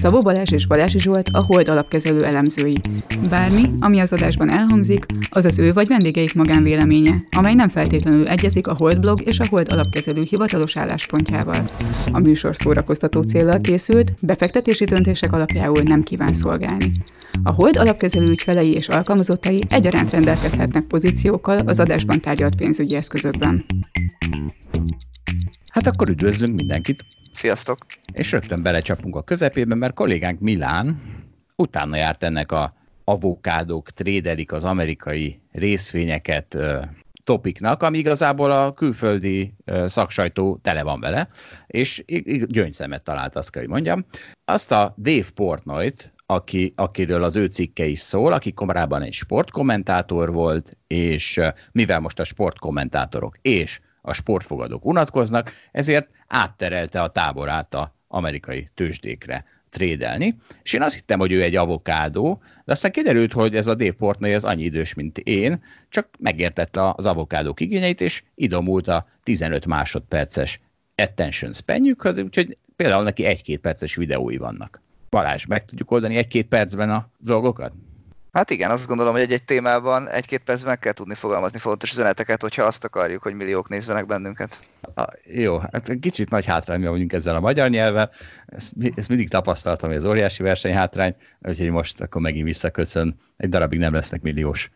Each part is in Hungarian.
Szabó Balázs és Balási Zsolt a Hold alapkezelő elemzői. Bármi, ami az adásban elhangzik, az az ő vagy vendégeik magánvéleménye, amely nem feltétlenül egyezik a Hold blog és a Hold alapkezelő hivatalos álláspontjával. A műsor szórakoztató célral készült, befektetési döntések alapjául nem kíván szolgálni. A Hold alapkezelő ügyfelei és alkalmazottai egyaránt rendelkezhetnek pozíciókkal az adásban tárgyalt pénzügyi eszközökben. Hát akkor üdvözlünk mindenkit! Sziasztok! És rögtön belecsapunk a közepébe, mert kollégánk Milán utána járt ennek a avokádók trédelik az amerikai részvényeket topiknak, ami igazából a külföldi szaksajtó tele van vele, és gyöngyszemet talált, azt kell, hogy mondjam. Azt a Dave Portnoyt, aki, akiről az ő cikke is szól, aki korábban egy sportkommentátor volt, és mivel most a sportkommentátorok és a sportfogadók unatkoznak, ezért átterelte a táborát a amerikai tőzsdékre trédelni, és én azt hittem, hogy ő egy avokádó, de aztán kiderült, hogy ez a Dave Portnoy az annyi idős, mint én, csak megértette az avokádók igényeit, és idomult a 15 másodperces attention spanjükhöz, úgyhogy például neki egy-két perces videói vannak. Balázs, meg tudjuk oldani egy-két percben a dolgokat? Hát igen, azt gondolom, hogy egy-egy témában egy-két percben meg kell tudni fogalmazni fontos üzeneteket, hogyha azt akarjuk, hogy milliók nézzenek bennünket. A, jó, hát kicsit nagy hátrány vagyunk ezzel a magyar nyelven, ezt, ezt mindig tapasztaltam, hogy ez óriási versenyhátrány, úgyhogy most akkor megint visszaköszön, egy darabig nem lesznek milliós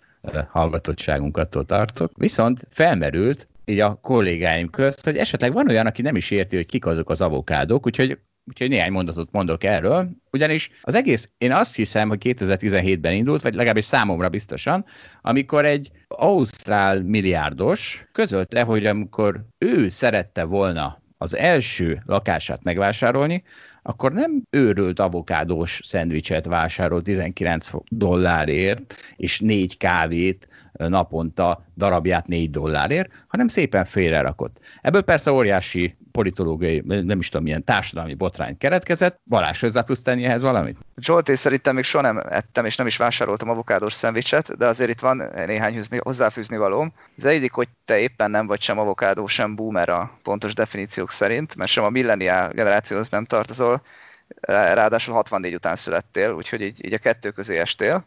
hallgatottságunkattól tartok. Viszont felmerült így a kollégáim közt, hogy esetleg van olyan, aki nem is érti, hogy kik azok az avokádók, úgyhogy úgyhogy néhány mondatot mondok erről. Ugyanis az egész, én azt hiszem, hogy 2017-ben indult, vagy legalábbis számomra biztosan, amikor egy ausztrál milliárdos közölte, hogy amikor ő szerette volna az első lakását megvásárolni, akkor nem őrült avokádós szendvicset vásárol 19 dollárért, és négy kávét naponta darabját 4 dollárért, hanem szépen félrerakott. Ebből persze óriási politológiai, nem is tudom, milyen társadalmi botrány keretkezett. Balázs, hozzá tudsz tenni ehhez valamit? Zsolt, szerintem még soha nem ettem, és nem is vásároltam avokádós szendvicset, de azért itt van néhány hűzni, hozzáfűzni valóm. Az egyik, hogy te éppen nem vagy sem avokádó, sem boomer a pontos definíciók szerint, mert sem a millenial generációhoz nem tartozol, ráadásul 64 után születtél, úgyhogy így, így a kettő közé estél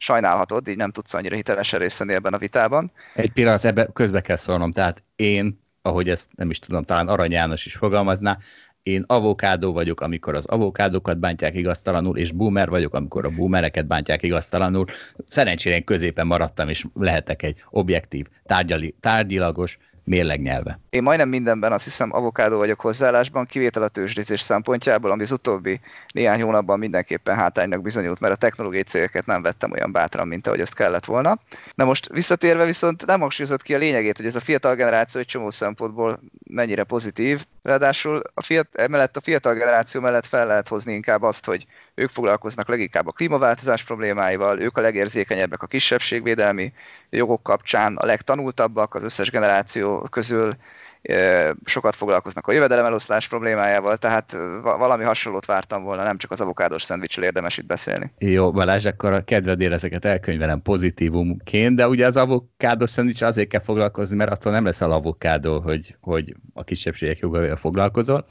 sajnálhatod, így nem tudsz annyira hitelesen részt ebben a vitában. Egy pillanat, ebbe közbe kell szólnom, tehát én ahogy ezt nem is tudom, talán Arany János is fogalmazná, én avokádó vagyok, amikor az avokádókat bántják igaztalanul, és boomer vagyok, amikor a boomereket bántják igaztalanul. Szerencsére én középen maradtam, és lehetek egy objektív, tárgyali, tárgyilagos, mérleg. Én majdnem mindenben azt hiszem avokádó vagyok hozzáállásban, kivétel a tőzsdézés szempontjából, ami az utóbbi néhány hónapban mindenképpen hátánynak bizonyult, mert a technológiai cégeket nem vettem olyan bátran, mint ahogy ezt kellett volna. Na most visszatérve viszont nem hangsúlyozott ki a lényegét, hogy ez a fiatal generáció egy csomó szempontból mennyire pozitív. Ráadásul a fiatal, emellett a fiatal generáció mellett fel lehet hozni inkább azt, hogy ők foglalkoznak leginkább a klímaváltozás problémáival, ők a legérzékenyebbek a kisebbségvédelmi jogok kapcsán, a legtanultabbak az összes generáció közül, sokat foglalkoznak a jövedelemeloszlás problémájával, tehát valami hasonlót vártam volna, nem csak az avokádós szendvicsről érdemes itt beszélni. Jó, Balázs, akkor a kedvedére ezeket elkönyvelem pozitívumként, de ugye az avokádós szendvics azért kell foglalkozni, mert attól nem lesz a avokádó, hogy, hogy a kisebbségek jogaival foglalkozol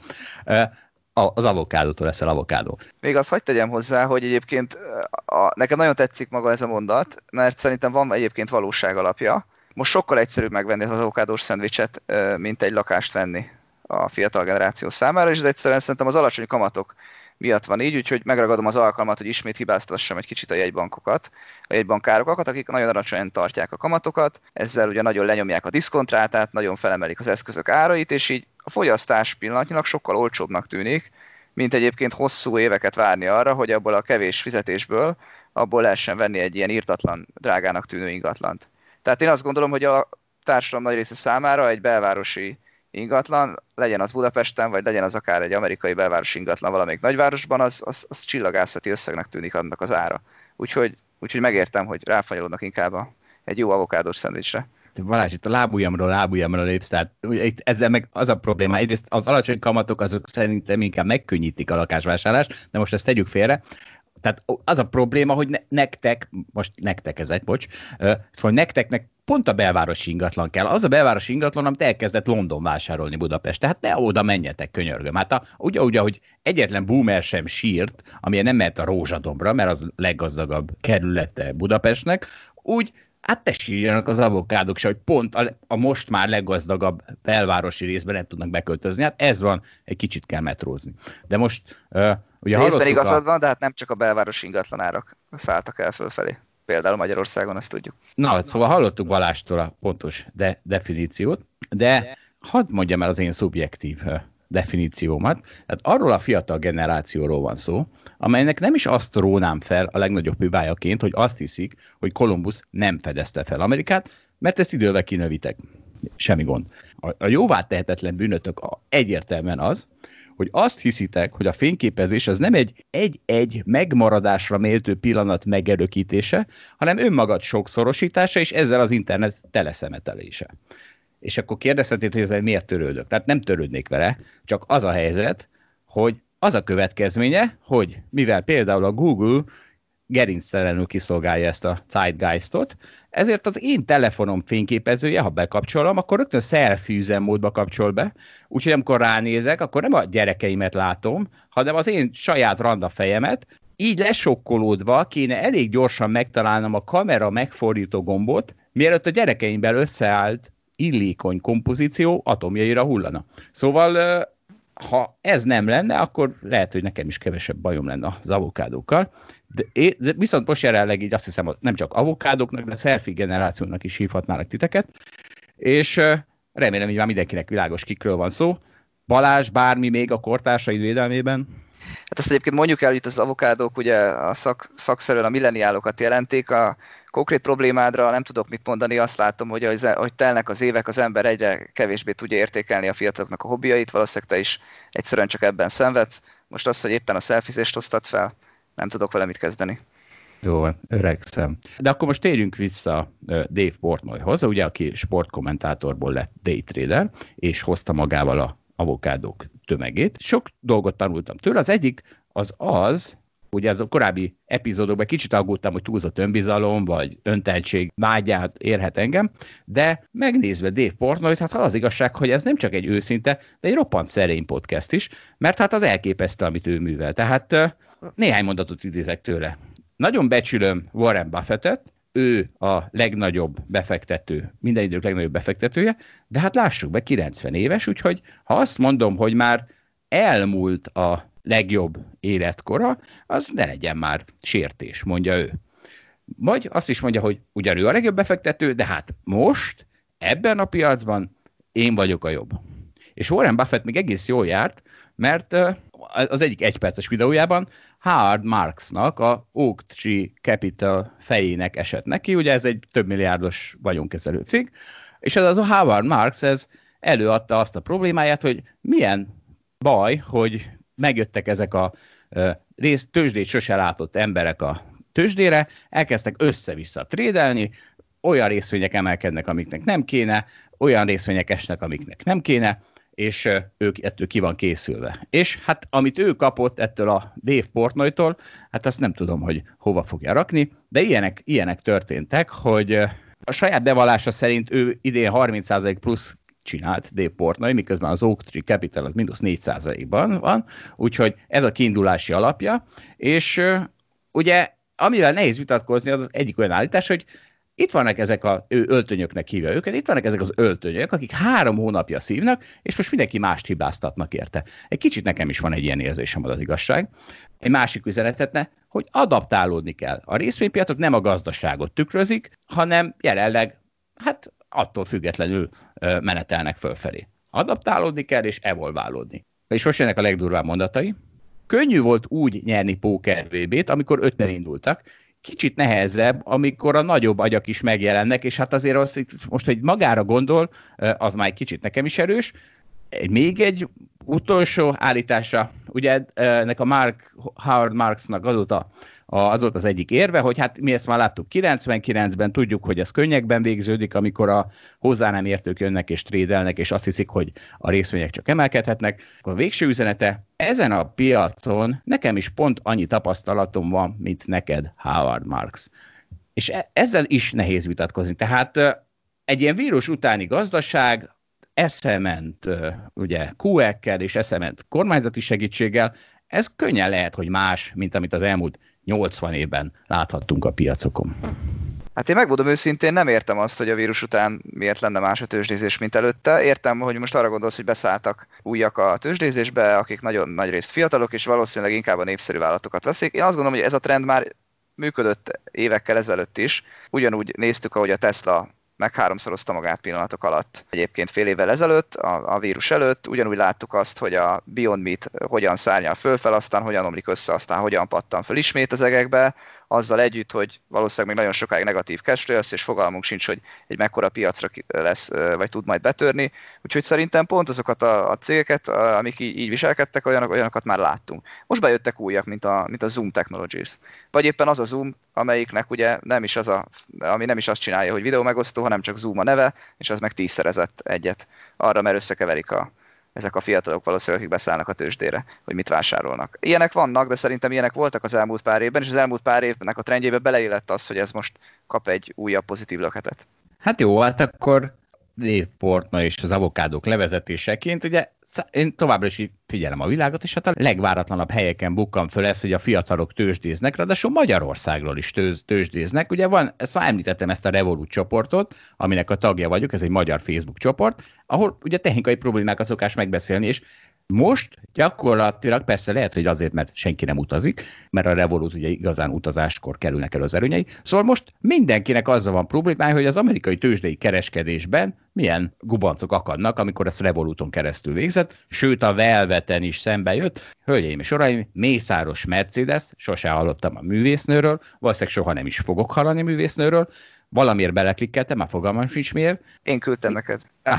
az avokádótól leszel avokádó. Még azt hagyd tegyem hozzá, hogy egyébként a, nekem nagyon tetszik maga ez a mondat, mert szerintem van egyébként valóság alapja. Most sokkal egyszerűbb megvenni az avokádós szendvicset, mint egy lakást venni a fiatal generáció számára, és ez egyszerűen szerintem az alacsony kamatok miatt van így, úgyhogy megragadom az alkalmat, hogy ismét hibáztassam egy kicsit a jegybankokat, a jegybankárokat, akik nagyon alacsonyan tartják a kamatokat, ezzel ugye nagyon lenyomják a diszkontrátát, nagyon felemelik az eszközök árait, és így a fogyasztás pillanatnyilag sokkal olcsóbbnak tűnik, mint egyébként hosszú éveket várni arra, hogy abból a kevés fizetésből abból lehessen venni egy ilyen írtatlan, drágának tűnő ingatlant. Tehát én azt gondolom, hogy a társadalom nagy része számára egy belvárosi ingatlan, legyen az Budapesten, vagy legyen az akár egy amerikai belvárosi ingatlan valamelyik nagyvárosban, az, az, az csillagászati összegnek tűnik annak az ára. Úgyhogy, úgyhogy megértem, hogy ráfanyolódnak inkább a, egy jó avokádós szendvicsre. Balázs, itt a lábujjamról lábujjamra lépsz, tehát itt ezzel meg az a probléma, egyrészt az alacsony kamatok azok szerintem inkább megkönnyítik a lakásvásárlást, de most ezt tegyük félre. Tehát az a probléma, hogy ne, nektek, most nektek ez egy, bocs, szóval nekteknek pont a belvárosi ingatlan kell. Az a belvárosi ingatlan, amit elkezdett London vásárolni Budapest. Tehát ne oda menjetek, könyörgöm. Hát a, ugye, ugye, hogy egyetlen boomer sem sírt, amilyen nem mehet a Rózsadombra, mert az leggazdagabb kerülete Budapestnek, úgy Hát tessék az avokádok se, hogy pont a, a most már leggazdagabb belvárosi részben nem tudnak beköltözni. Hát ez van, egy kicsit kell metrózni. De most uh, ugye Részben igazad a... van, de hát nem csak a belvárosi ingatlanárak szálltak el fölfelé. Például Magyarországon, azt tudjuk. Na, szóval hallottuk Balástól a pontos de, definíciót, de hadd mondjam el az én szubjektív definíciómat. Tehát arról a fiatal generációról van szó, amelynek nem is azt rónám fel a legnagyobb hibájaként, hogy azt hiszik, hogy Kolumbusz nem fedezte fel Amerikát, mert ezt idővel kinövitek. Semmi gond. A, a jóvá tehetetlen bűnötök egyértelműen az, hogy azt hiszitek, hogy a fényképezés az nem egy egy-egy megmaradásra méltő pillanat megerőkítése, hanem önmagad sokszorosítása, és ezzel az internet teleszemetelése és akkor kérdezheted, hogy ezzel miért törődök. Tehát nem törődnék vele, csak az a helyzet, hogy az a következménye, hogy mivel például a Google gerinctelenül kiszolgálja ezt a Zeitgeistot, ezért az én telefonom fényképezője, ha bekapcsolom, akkor rögtön selfie üzemmódba kapcsol be, úgyhogy amikor ránézek, akkor nem a gyerekeimet látom, hanem az én saját randa fejemet, így lesokkolódva kéne elég gyorsan megtalálnom a kamera megfordító gombot, mielőtt a gyerekeimmel összeállt illékony kompozíció atomjaira hullana. Szóval ha ez nem lenne, akkor lehet, hogy nekem is kevesebb bajom lenne az avokádókkal. De, de viszont most jelenleg így azt hiszem, nem csak avokádoknak, de selfie generációnak is hívhatnának titeket. És remélem, hogy már mindenkinek világos kikről van szó. Balázs, bármi még a kortársaid védelmében? Hát azt egyébként mondjuk el, hogy itt az avokádók ugye a szak, szakszerűen a milleniálokat jelenték, a konkrét problémádra nem tudok mit mondani, azt látom, hogy hogy telnek az évek, az ember egyre kevésbé tudja értékelni a fiataloknak a hobbiait, valószínűleg te is egyszerűen csak ebben szenvedsz. Most az, hogy éppen a szelfizést hoztad fel, nem tudok vele mit kezdeni. Jó, öregszem. De akkor most térjünk vissza Dave Portnoyhoz, ugye, aki sportkommentátorból lett daytrader, és hozta magával a avokádók tömegét. Sok dolgot tanultam tőle. Az egyik az az, ugye az a korábbi epizódokban kicsit aggódtam, hogy túlzott önbizalom, vagy önteltség vágyát érhet engem, de megnézve Dave Portnoy, hát az igazság, hogy ez nem csak egy őszinte, de egy roppant szerény podcast is, mert hát az elképesztő, amit ő művel. Tehát néhány mondatot idézek tőle. Nagyon becsülöm Warren Buffettet, ő a legnagyobb befektető, minden idők legnagyobb befektetője, de hát lássuk be, 90 éves, úgyhogy ha azt mondom, hogy már elmúlt a legjobb életkora, az ne legyen már sértés, mondja ő. Vagy azt is mondja, hogy ugyan ő a legjobb befektető, de hát most, ebben a piacban én vagyok a jobb. És Warren Buffett még egész jól járt, mert az egyik egyperces videójában Howard Marksnak, a Oak Tree Capital fejének esett neki, ugye ez egy több milliárdos vagyonkezelő cég, és ez az a Howard Marks, ez előadta azt a problémáját, hogy milyen baj, hogy megjöttek ezek a rész, tőzsdét sose látott emberek a tőzsdére, elkezdtek össze-vissza trédelni, olyan részvények emelkednek, amiknek nem kéne, olyan részvények esnek, amiknek nem kéne, és ők ettől ki van készülve. És hát amit ő kapott ettől a Dave Portnoy-tól, hát azt nem tudom, hogy hova fogja rakni, de ilyenek, ilyenek történtek, hogy a saját bevallása szerint ő idén 30% plusz csinált Dave Portnoy, miközben az Oak Tree Capital az mínusz 4%-ban van, úgyhogy ez a kiindulási alapja, és ugye amivel nehéz vitatkozni, az, az egyik olyan állítás, hogy itt vannak ezek a ő öltönyöknek hívja őket, itt vannak ezek az öltönyök, akik három hónapja szívnak, és most mindenki mást hibáztatnak érte. Egy kicsit nekem is van egy ilyen érzésem, az, az igazság. Egy másik üzenetetne, hogy adaptálódni kell. A részvénypiacok nem a gazdaságot tükrözik, hanem jelenleg, hát attól függetlenül menetelnek fölfelé. Adaptálódni kell, és evolválódni. És most jönnek a legdurvább mondatai. Könnyű volt úgy nyerni póker VB-t, amikor ötten indultak, kicsit nehezebb, amikor a nagyobb agyak is megjelennek, és hát azért az, most, hogy magára gondol, az már egy kicsit nekem is erős. Még egy utolsó állítása, ugye ennek a Mark, Howard Marksnak azóta az volt az egyik érve, hogy hát mi ezt már láttuk 99-ben, tudjuk, hogy ez könnyekben végződik, amikor a hozzá nem értők jönnek és trédelnek, és azt hiszik, hogy a részvények csak emelkedhetnek. A végső üzenete, ezen a piacon nekem is pont annyi tapasztalatom van, mint neked, Howard Marks. És e- ezzel is nehéz vitatkozni. Tehát egy ilyen vírus utáni gazdaság eszement ugye QE-kkel és eszement kormányzati segítséggel, ez könnyen lehet, hogy más, mint amit az elmúlt 80 évben láthattunk a piacokon. Hát én megmondom őszintén, nem értem azt, hogy a vírus után miért lenne más a tőzsdézés, mint előtte. Értem, hogy most arra gondolsz, hogy beszálltak újak a tőzsdézésbe, akik nagyon nagy részt fiatalok, és valószínűleg inkább a népszerű vállalatokat veszik. Én azt gondolom, hogy ez a trend már működött évekkel ezelőtt is. Ugyanúgy néztük, ahogy a Tesla meg háromszorozta magát pillanatok alatt. Egyébként fél évvel ezelőtt, a, a vírus előtt, ugyanúgy láttuk azt, hogy a Beyond Meat hogyan szárnyal fölfel, aztán hogyan omlik össze, aztán hogyan pattan fel ismét az egekbe, azzal együtt, hogy valószínűleg még nagyon sokáig negatív cash lesz, és fogalmunk sincs, hogy egy mekkora piacra lesz, vagy tud majd betörni. Úgyhogy szerintem pont azokat a, a cégeket, amik így, így viselkedtek, olyanok, olyanokat már láttunk. Most bejöttek újak, mint a, mint a Zoom Technologies. Vagy éppen az a Zoom, amelyiknek ugye nem is az a, ami nem is azt csinálja, hogy videó megosztó, hanem csak Zoom a neve, és az meg tízszerezett egyet arra, mert összekeverik a, ezek a fiatalok valószínűleg, beszállnak a tőzsdére, hogy mit vásárolnak. Ilyenek vannak, de szerintem ilyenek voltak az elmúlt pár évben, és az elmúlt pár évnek a trendjébe beleillett az, hogy ez most kap egy újabb pozitív löketet. Hát jó, hát akkor Dave Portnoy és az avokádók levezetéseként, ugye én továbbra is figyelem a világot, és hát a legváratlanabb helyeken bukkan föl ez, hogy a fiatalok tőzsdéznek, ráadásul Magyarországról is tőz, tőzsdéznek. Ugye van, ezt már említettem ezt a Revolut csoportot, aminek a tagja vagyok, ez egy magyar Facebook csoport, ahol ugye technikai problémákat szokás megbeszélni, és most gyakorlatilag persze lehet, hogy azért, mert senki nem utazik, mert a Revolut ugye igazán utazáskor kerülnek el az erőnyei. Szóval most mindenkinek azzal van problémája, hogy az amerikai tőzsdei kereskedésben milyen gubancok akadnak, amikor ezt Revoluton keresztül végzett, sőt a Velveten is szembe jött. Hölgyeim és uraim, Mészáros Mercedes, sose hallottam a művésznőről, valószínűleg soha nem is fogok hallani művésznőről, valamiért beleklikkeltem, már fogalmam sincs miért. Én küldtem neked.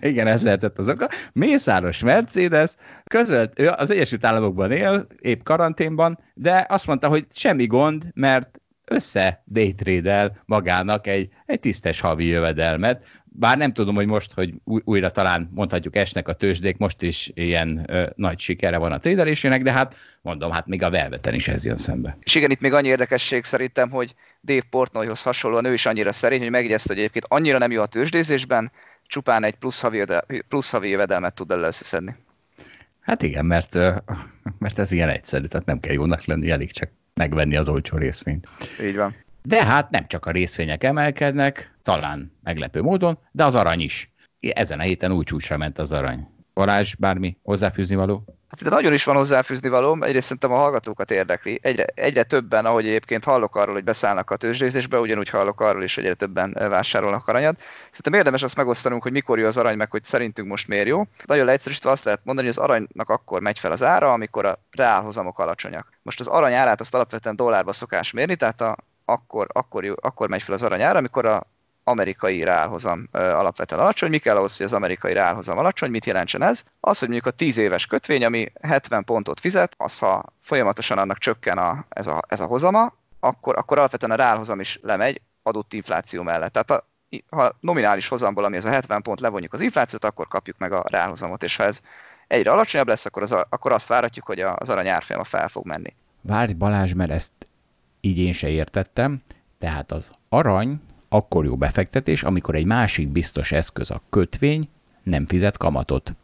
Igen, ez lehetett az oka. Mészáros Mercedes közölt, ő az Egyesült Államokban él, épp karanténban, de azt mondta, hogy semmi gond, mert össze daytrade magának egy, egy tisztes havi jövedelmet. Bár nem tudom, hogy most, hogy újra talán mondhatjuk esnek a tőzsdék, most is ilyen ö, nagy sikere van a trédelésének, de hát mondom, hát még a velveten is ez jön szembe. És igen, itt még annyi érdekesség szerintem, hogy Dave Portnoyhoz hasonlóan ő is annyira szerény, hogy megjegyezte, hogy egyébként annyira nem jó a tőzsdézésben, csupán egy plusz havi, plusz havi jövedelmet tud belőle összeszedni. Hát igen, mert, mert ez ilyen egyszerű, tehát nem kell jónak lenni, elég csak megvenni az olcsó részvényt. Így van. De hát nem csak a részvények emelkednek, talán meglepő módon, de az arany is. Ezen a héten úgy csúcsra ment az arany. Balázs, bármi hozzáfűzni való? Hát de nagyon is van hozzáfűzni valóm, egyrészt szerintem a hallgatókat érdekli. Egyre, egyre többen, ahogy egyébként hallok arról, hogy beszállnak a tőzsdézésbe, ugyanúgy hallok arról is, hogy egyre többen vásárolnak aranyat. Szerintem érdemes azt megosztanunk, hogy mikor jó az arany, meg hogy szerintünk most miért jó. Nagyon leegyszerűsítve azt lehet mondani, hogy az aranynak akkor megy fel az ára, amikor a reálhozamok alacsonyak. Most az arany árát azt alapvetően dollárba szokás mérni, tehát a, akkor, akkor, jó, akkor megy fel az arany ára, amikor a amerikai reálhozam alapvetően alacsony. Mi kell ahhoz, hogy az amerikai reálhozam alacsony? Mit jelentsen ez? Az, hogy mondjuk a 10 éves kötvény, ami 70 pontot fizet, az ha folyamatosan annak csökken a, ez, a, ez a hozama, akkor, akkor alapvetően a reálhozam is lemegy adott infláció mellett. Tehát a, ha nominális hozamból, ami ez a 70 pont levonjuk az inflációt, akkor kapjuk meg a reálhozamot, és ha ez egyre alacsonyabb lesz, akkor, az, akkor azt várhatjuk, hogy az arany árfolyama fel fog menni. Várj Balázs, mert ezt így én se értettem. Tehát az arany akkor jó befektetés, amikor egy másik biztos eszköz a kötvény nem fizet kamatot.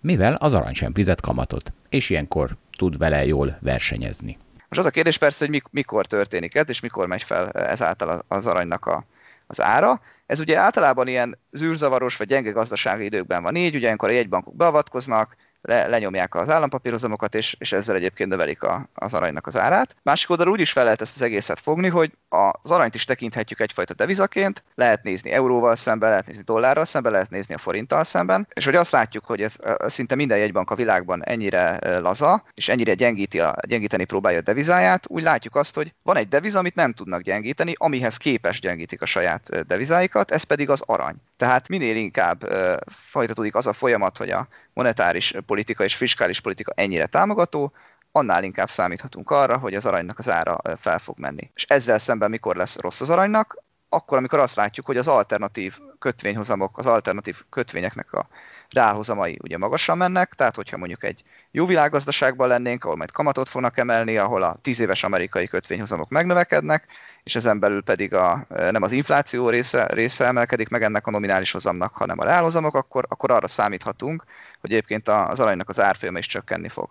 Mivel az arany sem fizet kamatot, és ilyenkor tud vele jól versenyezni. Most az a kérdés persze, hogy mikor történik ez, és mikor megy fel ezáltal az aranynak a, az ára. Ez ugye általában ilyen zűrzavaros vagy gyenge gazdasági időkben van így, ugye ilyenkor a jegybankok beavatkoznak, le, lenyomják az állampapírozamokat, és, és ezzel egyébként növelik a, az aranynak az árát. Másik oldalról úgy is fel lehet ezt az egészet fogni, hogy az aranyt is tekinthetjük egyfajta devizaként, lehet nézni euróval szemben, lehet nézni dollárral szemben, lehet nézni a forinttal szemben, és hogy azt látjuk, hogy ez szinte minden jegybank a világban ennyire laza, és ennyire gyengíti a, gyengíteni próbálja a devizáját, úgy látjuk azt, hogy van egy deviza, amit nem tudnak gyengíteni, amihez képes gyengítik a saját devizáikat, ez pedig az arany. Tehát minél inkább folytatódik az a folyamat, hogy a monetáris politika és fiskális politika ennyire támogató, annál inkább számíthatunk arra, hogy az aranynak az ára fel fog menni. És ezzel szemben mikor lesz rossz az aranynak? Akkor, amikor azt látjuk, hogy az alternatív kötvényhozamok, az alternatív kötvényeknek a reálhozamai ugye magasan mennek, tehát hogyha mondjuk egy jó világgazdaságban lennénk, ahol majd kamatot fognak emelni, ahol a 10 éves amerikai kötvényhozamok megnövekednek, és ezen belül pedig a, nem az infláció része, része emelkedik meg ennek a nominális hozamnak, hanem a reálhozamok, akkor, akkor arra számíthatunk, hogy egyébként az aranynak az árfolyama is csökkenni fog.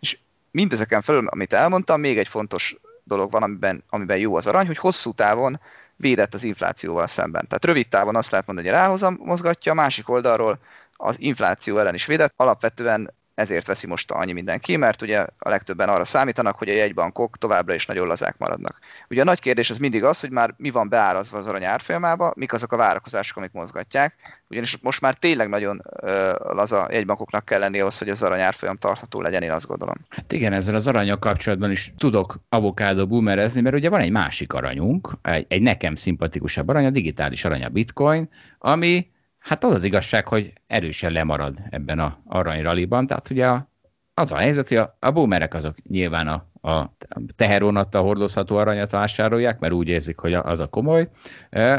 És mindezeken felül, amit elmondtam, még egy fontos dolog van, amiben, amiben jó az arany, hogy hosszú távon védett az inflációval szemben. Tehát rövid távon azt lehet mondani, hogy ráhozam mozgatja, a másik oldalról az infláció ellen is védett. Alapvetően ezért veszi most annyi mindenki, mert ugye a legtöbben arra számítanak, hogy a jegybankok továbbra is nagyon lazák maradnak. Ugye a nagy kérdés az mindig az, hogy már mi van beárazva az arany árfolyamába, mik azok a várakozások, amik mozgatják, ugyanis most már tényleg nagyon uh, laza jegybankoknak kell lenni ahhoz, hogy az arany árfolyam tartható legyen, én azt gondolom. Hát igen, ezzel az aranyok kapcsolatban is tudok avokádó boomerezni, mert ugye van egy másik aranyunk, egy, egy nekem szimpatikusabb arany, a digitális arany, a bitcoin, ami Hát az az igazság, hogy erősen lemarad ebben a aranyraliban, tehát ugye a, az a helyzet, hogy a, a boomerek azok nyilván a, a teheronattal hordozható aranyat vásárolják, mert úgy érzik, hogy az a komoly,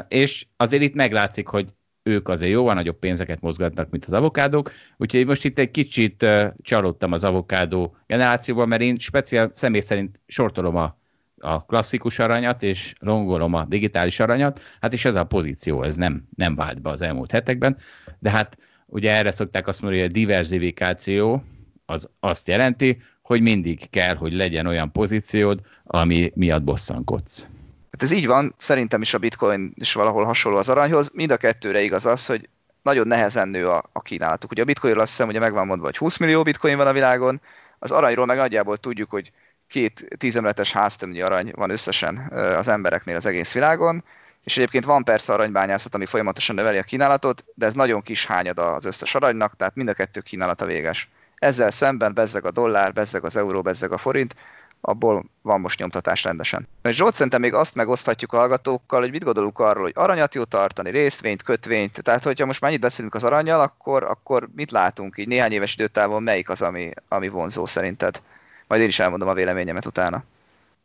és azért itt meglátszik, hogy ők azért jóval nagyobb pénzeket mozgatnak, mint az avokádók, úgyhogy most itt egy kicsit csalódtam az avokádó generációban, mert én speciál személy szerint sortolom a a klasszikus aranyat, és longolom a digitális aranyat, hát és ez a pozíció, ez nem, nem vált be az elmúlt hetekben, de hát ugye erre szokták azt mondani, hogy a diversifikáció az azt jelenti, hogy mindig kell, hogy legyen olyan pozíciód, ami miatt bosszankodsz. Hát ez így van, szerintem is a bitcoin is valahol hasonló az aranyhoz. Mind a kettőre igaz az, hogy nagyon nehezen nő a, a kínálatuk. Ugye a bitcoinról azt hiszem, ugye meg van mondva, hogy 20 millió bitcoin van a világon, az aranyról meg nagyjából tudjuk, hogy két tízemletes háztömnyi arany van összesen az embereknél az egész világon, és egyébként van persze aranybányászat, ami folyamatosan növeli a kínálatot, de ez nagyon kis hányad az összes aranynak, tehát mind a kettő kínálata véges. Ezzel szemben bezzeg a dollár, bezzeg az euró, bezzeg a forint, abból van most nyomtatás rendesen. És Zsolt szerintem még azt megoszthatjuk a hallgatókkal, hogy mit gondolunk arról, hogy aranyat jó tartani, részvényt, kötvényt, tehát hogyha most már itt beszélünk az aranyjal, akkor, akkor mit látunk így néhány éves időtávon, melyik az, ami, ami vonzó szerinted? Majd én is elmondom a véleményemet utána.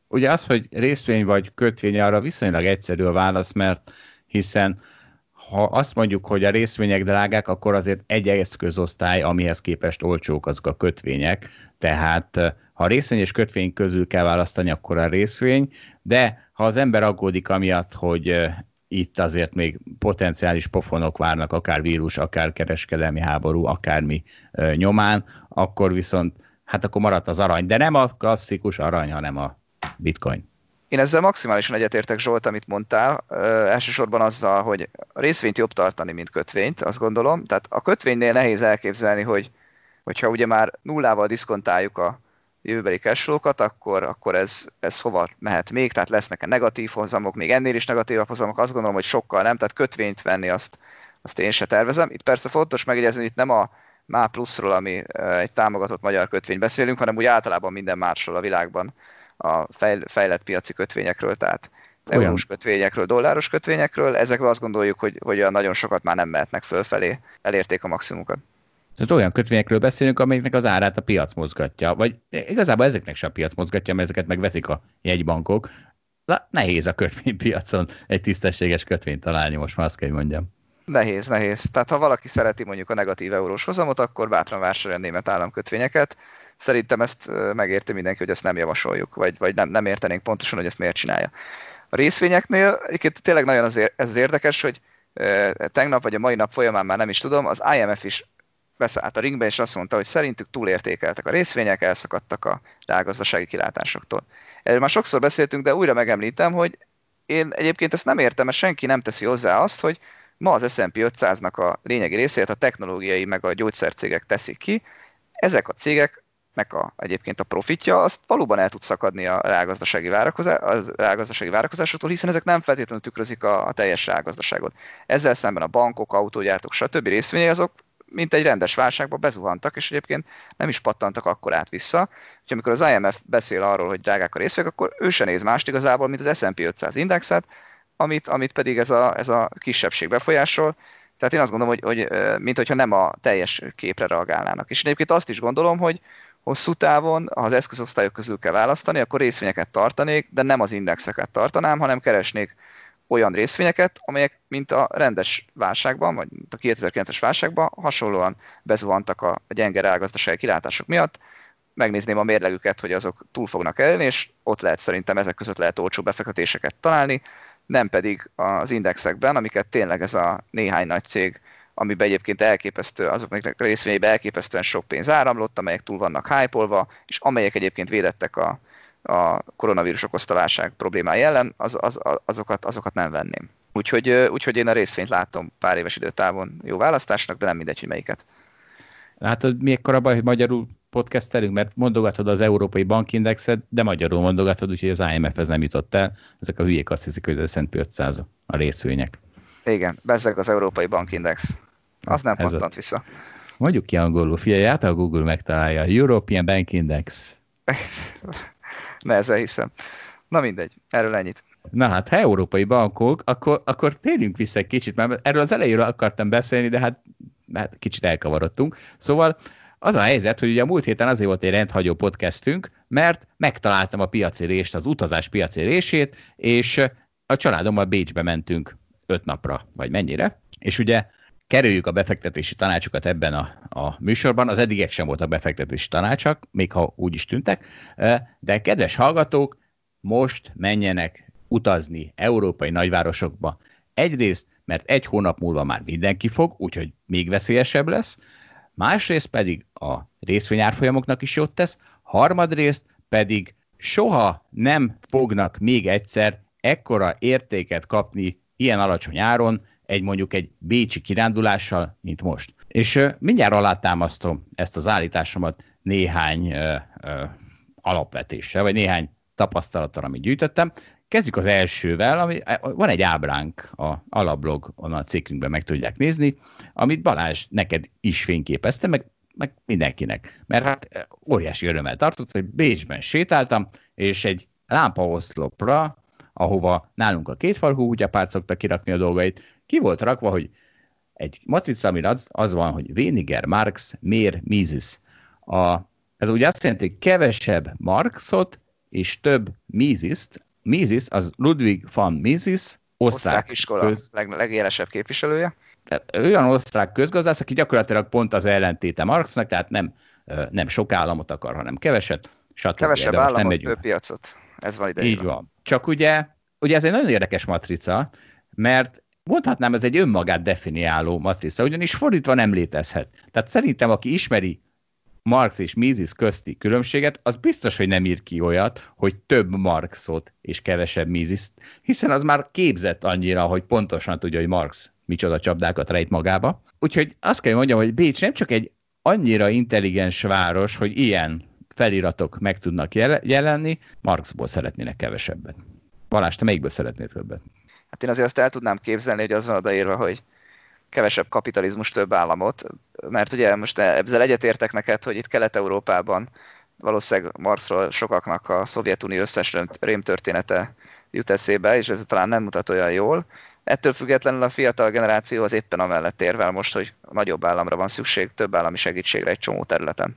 Ugye az, hogy részvény vagy kötvény, arra viszonylag egyszerű a válasz, mert hiszen ha azt mondjuk, hogy a részvények drágák, akkor azért egy eszközosztály, amihez képest olcsók azok a kötvények. Tehát ha a részvény és kötvény közül kell választani, akkor a részvény, de ha az ember aggódik amiatt, hogy itt azért még potenciális pofonok várnak, akár vírus, akár kereskedelmi háború, akármi nyomán, akkor viszont hát akkor maradt az arany. De nem a klasszikus arany, hanem a bitcoin. Én ezzel maximálisan egyetértek Zsolt, amit mondtál, ö, elsősorban azzal, hogy részvényt jobb tartani, mint kötvényt, azt gondolom. Tehát a kötvénynél nehéz elképzelni, hogy hogyha ugye már nullával diszkontáljuk a jövőbeli cashflow-kat, akkor, akkor ez, ez hova mehet még, tehát lesznek-e negatív hozamok, még ennél is negatív hozamok, azt gondolom, hogy sokkal nem, tehát kötvényt venni azt, azt én se tervezem. Itt persze fontos megjegyezni, hogy itt nem a MÁ pluszról, ami egy támogatott magyar kötvény beszélünk, hanem úgy általában minden másról a világban a fejlett piaci kötvényekről, tehát Olyan. eurós kötvényekről, dolláros kötvényekről, ezekről azt gondoljuk, hogy, hogy nagyon sokat már nem mehetnek fölfelé, elérték a maximumokat. Tehát olyan kötvényekről beszélünk, amelyeknek az árát a piac mozgatja. Vagy igazából ezeknek sem a piac mozgatja, mert ezeket megveszik a jegybankok. Na, nehéz a kötvénypiacon egy tisztességes kötvényt találni, most már azt kell, hogy mondjam. Nehéz, nehéz. Tehát ha valaki szereti mondjuk a negatív eurós hozamot, akkor bátran vásárolja német államkötvényeket. Szerintem ezt megérti mindenki, hogy ezt nem javasoljuk, vagy, vagy nem, nem értenénk pontosan, hogy ezt miért csinálja. A részvényeknél egyébként tényleg nagyon az, ez az érdekes, hogy tegnap vagy a mai nap folyamán már nem is tudom, az IMF is beszállt a ringbe, és azt mondta, hogy szerintük túlértékeltek a részvények, elszakadtak a rágazdasági kilátásoktól. Erről már sokszor beszéltünk, de újra megemlítem, hogy én egyébként ezt nem értem, mert senki nem teszi hozzá azt, hogy Ma az S&P 500-nak a lényegi részét a technológiai meg a gyógyszercégek teszik ki. Ezek a cégek meg a, egyébként a profitja, azt valóban el tud szakadni a rágazdasági, várakozás, a rágazdasági várakozásoktól, hiszen ezek nem feltétlenül tükrözik a, a teljes rágazdaságot. Ezzel szemben a bankok, autógyártók, stb. részvényei azok mint egy rendes válságba bezuhantak, és egyébként nem is pattantak akkor át vissza. Úgyhogy amikor az IMF beszél arról, hogy drágák a részvények, akkor ő se néz mást igazából, mint az S&P 500 indexet, amit, amit pedig ez a, ez a kisebbség befolyásol. Tehát én azt gondolom, hogy, hogy mint hogyha nem a teljes képre reagálnának. És egyébként azt is gondolom, hogy, hosszú távon, ha az eszközosztályok közül kell választani, akkor részvényeket tartanék, de nem az indexeket tartanám, hanem keresnék olyan részvényeket, amelyek, mint a rendes válságban, vagy a 2009-es válságban hasonlóan bezuhantak a gyenge reálgazdasági kilátások miatt, megnézném a mérlegüket, hogy azok túl fognak elni, és ott lehet szerintem ezek között lehet olcsó befektetéseket találni, nem pedig az indexekben, amiket tényleg ez a néhány nagy cég, amiben egyébként elképesztő, azoknak a részvényeiben elképesztően sok pénz áramlott, amelyek túl vannak hype és amelyek egyébként védettek a, a koronavírus okozta válság problémái ellen, az, az, azokat, azokat nem venném. Úgyhogy, úgyhogy én a részvényt látom pár éves időtávon jó választásnak, de nem mindegy, hogy melyiket. Látod, mi ekkora baj, hogy magyarul podcastelünk, mert mondogatod az Európai Bankindexet, de magyarul mondogatod, úgyhogy az IMF-hez nem jutott el. Ezek a hülyék azt hiszik, hogy ez a 500 a részvények. Igen, bezzeg az Európai Bankindex. Az nem pattant vissza. Mondjuk ki angolul, figyelj, át a Google megtalálja. European Bank Index. ne, ezzel hiszem. Na mindegy, erről ennyit. Na hát, ha európai bankok, akkor, akkor térjünk vissza egy kicsit, mert erről az elejéről akartam beszélni, de hát, hát kicsit elkavarodtunk. Szóval az a helyzet, hogy ugye a múlt héten azért volt egy rendhagyó podcastünk, mert megtaláltam a piaci rést, az utazás piaci rését, és a családommal Bécsbe mentünk öt napra, vagy mennyire, és ugye kerüljük a befektetési tanácsokat ebben a, a műsorban. Az eddigek sem voltak befektetési tanácsak, még ha úgy is tűntek, de kedves hallgatók, most menjenek utazni európai nagyvárosokba. Egyrészt, mert egy hónap múlva már mindenki fog, úgyhogy még veszélyesebb lesz, másrészt pedig a részvényárfolyamoknak is jót tesz, harmadrészt pedig soha nem fognak még egyszer ekkora értéket kapni ilyen alacsony áron, egy mondjuk egy bécsi kirándulással, mint most. És uh, mindjárt alátámasztom ezt az állításomat néhány uh, uh, alapvetéssel, vagy néhány tapasztalattal, amit gyűjtöttem. Kezdjük az elsővel, ami, van egy ábránk a alablog, onnan a cikkünkben meg tudják nézni, amit Balázs neked is fényképezte, meg, meg mindenkinek. Mert hát óriási örömmel tartott, hogy Bécsben sétáltam, és egy lámpaoszlopra, ahova nálunk a kétfarkú kutyapárt szokta kirakni a dolgait, ki volt rakva, hogy egy matrica, ami az, az van, hogy Weniger, Marx, Mér, Mises. A, ez ugye azt jelenti, hogy kevesebb Marxot és több Misist. Mises az Ludwig van Mises, osztrák, osztrák iskola köz... leg, legélesebb képviselője. Tehát olyan osztrák közgazdász, aki gyakorlatilag pont az ellentéte Marxnak, tehát nem, nem sok államot akar, hanem keveset. Stb. Kevesebb államot, nem több piacot. Ez van ide. Így van. Csak ugye, ugye ez egy nagyon érdekes matrica, mert mondhatnám, ez egy önmagát definiáló matrica, ugyanis fordítva nem létezhet. Tehát szerintem, aki ismeri Marx és Mises közti különbséget, az biztos, hogy nem ír ki olyat, hogy több Marxot és kevesebb mises hiszen az már képzett annyira, hogy pontosan tudja, hogy Marx micsoda csapdákat rejt magába. Úgyhogy azt kell mondjam, hogy Bécs nem csak egy annyira intelligens város, hogy ilyen feliratok meg tudnak jelenni, Marxból szeretnének kevesebbet. Balázs, te melyikből szeretnéd többet? Hát én azért azt el tudnám képzelni, hogy az van odaírva, hogy kevesebb kapitalizmus, több államot, mert ugye most ezzel egyetértek neked, hogy itt Kelet-Európában valószínűleg Marxról sokaknak a Szovjetunió összes rémtörténete jut eszébe, és ez talán nem mutat olyan jól. Ettől függetlenül a fiatal generáció az éppen amellett érvel most, hogy nagyobb államra van szükség, több állami segítségre egy csomó területen.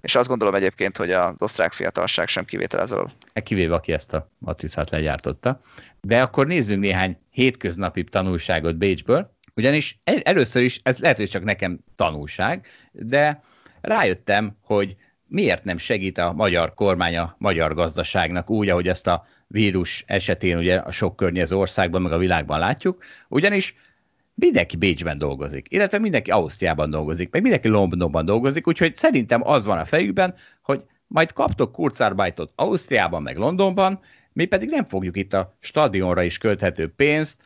És azt gondolom egyébként, hogy az osztrák fiatalság sem kivétel ez alól. E kivéve, aki ezt a matricát legyártotta. De akkor nézzünk néhány hétköznapi tanulságot Bécsből, ugyanis először is, ez lehet, hogy csak nekem tanulság, de rájöttem, hogy miért nem segít a magyar kormány a magyar gazdaságnak úgy, ahogy ezt a vírus esetén ugye a sok környező országban, meg a világban látjuk, ugyanis mindenki Bécsben dolgozik, illetve mindenki Ausztriában dolgozik, meg mindenki Londonban dolgozik, úgyhogy szerintem az van a fejükben, hogy majd kaptok kurzarbeitot Ausztriában, meg Londonban, mi pedig nem fogjuk itt a stadionra is költhető pénzt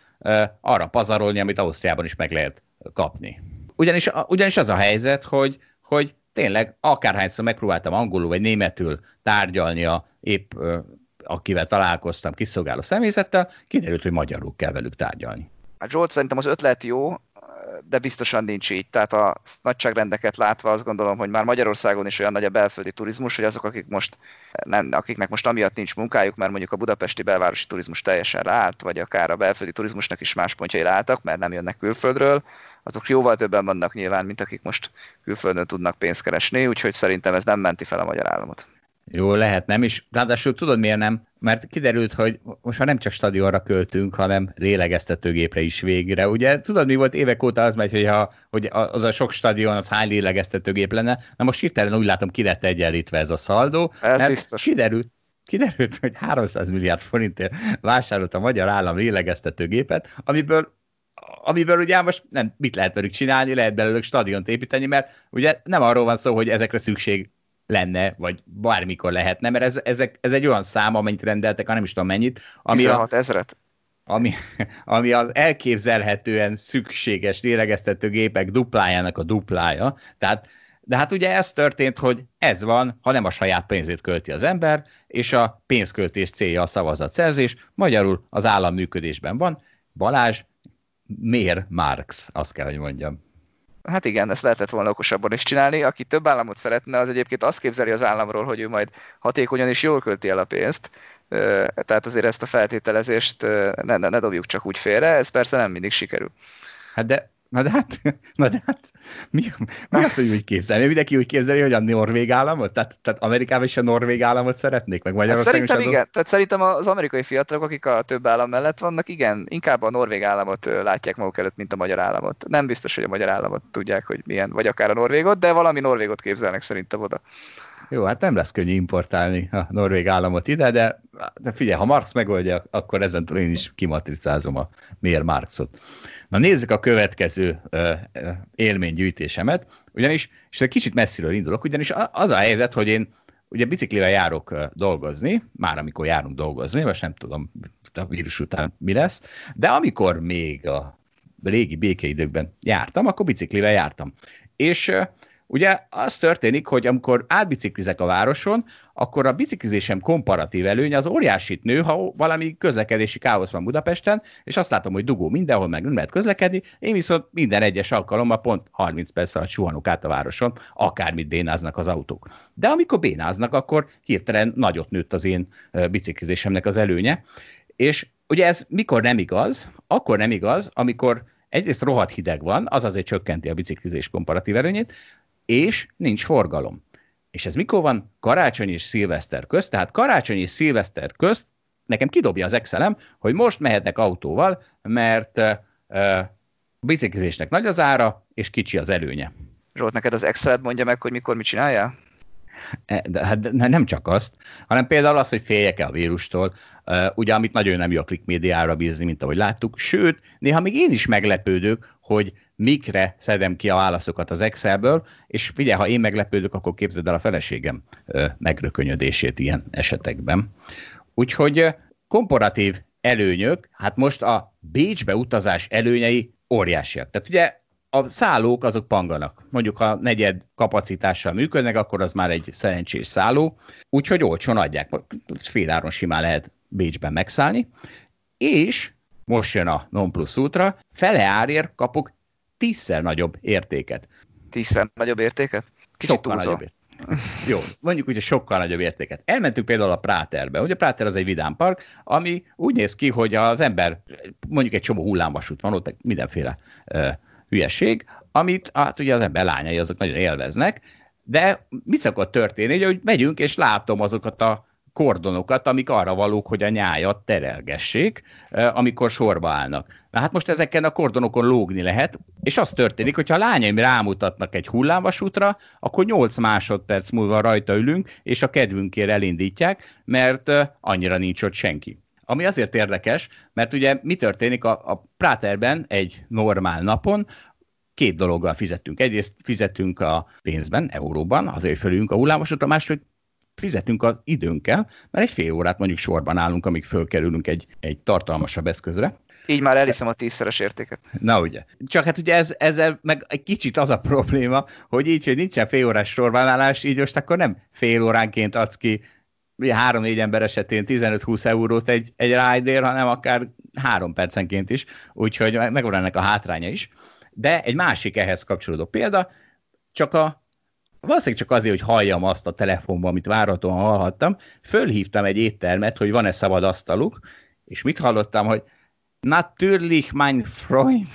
arra pazarolni, amit Ausztriában is meg lehet kapni. Ugyanis, ugyanis az a helyzet, hogy, hogy tényleg akárhányszor megpróbáltam angolul vagy németül tárgyalni a épp akivel találkoztam kiszolgáló személyzettel, kiderült, hogy magyarul kell velük tárgyalni. Hát Zsolt, szerintem az ötlet jó, de biztosan nincs így. Tehát a nagyságrendeket látva azt gondolom, hogy már Magyarországon is olyan nagy a belföldi turizmus, hogy azok, akik most, nem, akiknek most amiatt nincs munkájuk, mert mondjuk a budapesti belvárosi turizmus teljesen leállt, vagy akár a belföldi turizmusnak is más pontjai leálltak, mert nem jönnek külföldről, azok jóval többen vannak nyilván, mint akik most külföldön tudnak pénzt keresni, úgyhogy szerintem ez nem menti fel a magyar államot. Jó, lehet nem is. Ráadásul tudod miért nem? Mert kiderült, hogy most már nem csak stadionra költünk, hanem lélegeztetőgépre is végre. Ugye tudod, mi volt évek óta az megy, hogy, ha, hogy az a sok stadion, az hány lélegeztetőgép lenne. Na most hirtelen úgy látom, ki lett egyenlítve ez a szaldó. Ez mert biztos. Kiderült, kiderült, hogy 300 milliárd forintért vásárolt a magyar állam lélegeztetőgépet, amiből amiből ugye most nem, mit lehet velük csinálni, lehet belőlük stadiont építeni, mert ugye nem arról van szó, hogy ezekre szükség lenne, vagy bármikor lehetne, mert ez, ezek, ez egy olyan szám, amennyit rendeltek, ha nem is tudom mennyit. Ami 16 ezeret? Ami, ami az elképzelhetően szükséges lélegeztető gépek duplájának a duplája. Tehát, de hát ugye ez történt, hogy ez van, ha nem a saját pénzét költi az ember, és a pénzköltés célja a szavazatszerzés, magyarul az állam működésben van. Balázs, miért Marx, azt kell, hogy mondjam. Hát igen, ezt lehetett volna okosabban is csinálni. Aki több államot szeretne, az egyébként azt képzeli az államról, hogy ő majd hatékonyan és jól költi el a pénzt. Tehát azért ezt a feltételezést ne, ne, ne dobjuk csak úgy félre, ez persze nem mindig sikerül. Hát de Na de hát, na de hát mi, mi az, hogy úgy képzelni? Mindenki úgy képzeli, hogy a norvég államot? Tehát, tehát Amerikában is a norvég államot szeretnék, meg Magyarországon hát szerintem is igen. Tehát szerintem az amerikai fiatalok, akik a több állam mellett vannak, igen, inkább a norvég államot látják maguk előtt, mint a magyar államot. Nem biztos, hogy a magyar államot tudják, hogy milyen, vagy akár a norvégot, de valami norvégot képzelnek szerintem oda. Jó, hát nem lesz könnyű importálni a norvég államot ide, de, de figyelj, ha Marx megoldja, akkor ezentúl én is kimatricázom a miért Marxot. Na nézzük a következő uh, élménygyűjtésemet, ugyanis, és egy kicsit messziről indulok, ugyanis az a helyzet, hogy én ugye biciklivel járok dolgozni, már amikor járunk dolgozni, most nem tudom a vírus után mi lesz, de amikor még a régi békeidőkben jártam, akkor biciklivel jártam. És Ugye az történik, hogy amikor átbiciklizek a városon, akkor a biciklizésem komparatív előny az óriásit nő, ha valami közlekedési káosz van Budapesten, és azt látom, hogy dugó mindenhol, meg nem lehet közlekedni, én viszont minden egyes alkalommal pont 30 perc alatt suhanok át a városon, akármit bénáznak az autók. De amikor bénáznak, akkor hirtelen nagyot nőtt az én biciklizésemnek az előnye, és ugye ez mikor nem igaz? Akkor nem igaz, amikor egyrészt rohadt hideg van, az azért csökkenti a biciklizés komparatív előnyét, és nincs forgalom. És ez mikor van? Karácsony és szilveszter közt, tehát karácsony és szilveszter közt nekem kidobja az Excelem, hogy most mehetnek autóval, mert uh, biciklizésnek nagy az ára, és kicsi az előnye. Zsolt, neked az Exceled mondja meg, hogy mikor mit csináljál? E, hát nem csak azt, hanem például az, hogy féljek el a vírustól, ugye, amit nagyon nem jó a click médiára bízni, mint ahogy láttuk, sőt, néha még én is meglepődök, hogy mikre szedem ki a válaszokat az Excelből, és figyelj, ha én meglepődök, akkor képzeld el a feleségem megrökönyödését ilyen esetekben. Úgyhogy komparatív előnyök, hát most a Bécsbe utazás előnyei óriásiak. Tehát ugye a szállók azok panganak. Mondjuk ha negyed kapacitással működnek, akkor az már egy szerencsés szálló, úgyhogy olcsón adják. Féláron simán lehet Bécsben megszállni, és most jön a non plus ultra, fele árért kapok tízszer nagyobb értéket. Tízszer nagyobb értéket? Kicsit sokkal nagyobb értéket. Jó, mondjuk úgy, hogy sokkal nagyobb értéket. Elmentünk például a Práterbe. Ugye a Práter az egy vidámpark, ami úgy néz ki, hogy az ember, mondjuk egy csomó hullámvasút van ott, mindenféle uh, hülyeség, amit hát ugye az ember lányai azok nagyon élveznek, de mi szokott történni, hogy megyünk és látom azokat a kordonokat, amik arra valók, hogy a nyájat terelgessék, amikor sorba állnak. Na hát most ezeken a kordonokon lógni lehet, és az történik, hogyha a lányaim rámutatnak egy hullámvasútra, akkor 8 másodperc múlva rajta ülünk, és a kedvünkért elindítják, mert annyira nincs ott senki. Ami azért érdekes, mert ugye mi történik a, a Práterben egy normál napon, két dologgal fizetünk. Egyrészt fizetünk a pénzben, euróban, azért fölülünk a hullámosra, másrészt fizetünk az időnkkel, mert egy fél órát mondjuk sorban állunk, amíg fölkerülünk egy, egy tartalmasabb eszközre. Így már eliszem a tízszeres értéket. Na ugye. Csak hát ugye ez, ezzel meg egy kicsit az a probléma, hogy így, hogy nincsen fél órás sorbanállás, így most akkor nem fél óránként adsz ki három-négy ember esetén 15-20 eurót egy, egy rider, hanem akár három percenként is, úgyhogy megvan ennek a hátránya is. De egy másik ehhez kapcsolódó példa, csak a valószínűleg csak azért, hogy halljam azt a telefonban, amit várhatóan hallhattam, fölhívtam egy éttermet, hogy van-e szabad asztaluk, és mit hallottam, hogy Natürlich, mein Freund,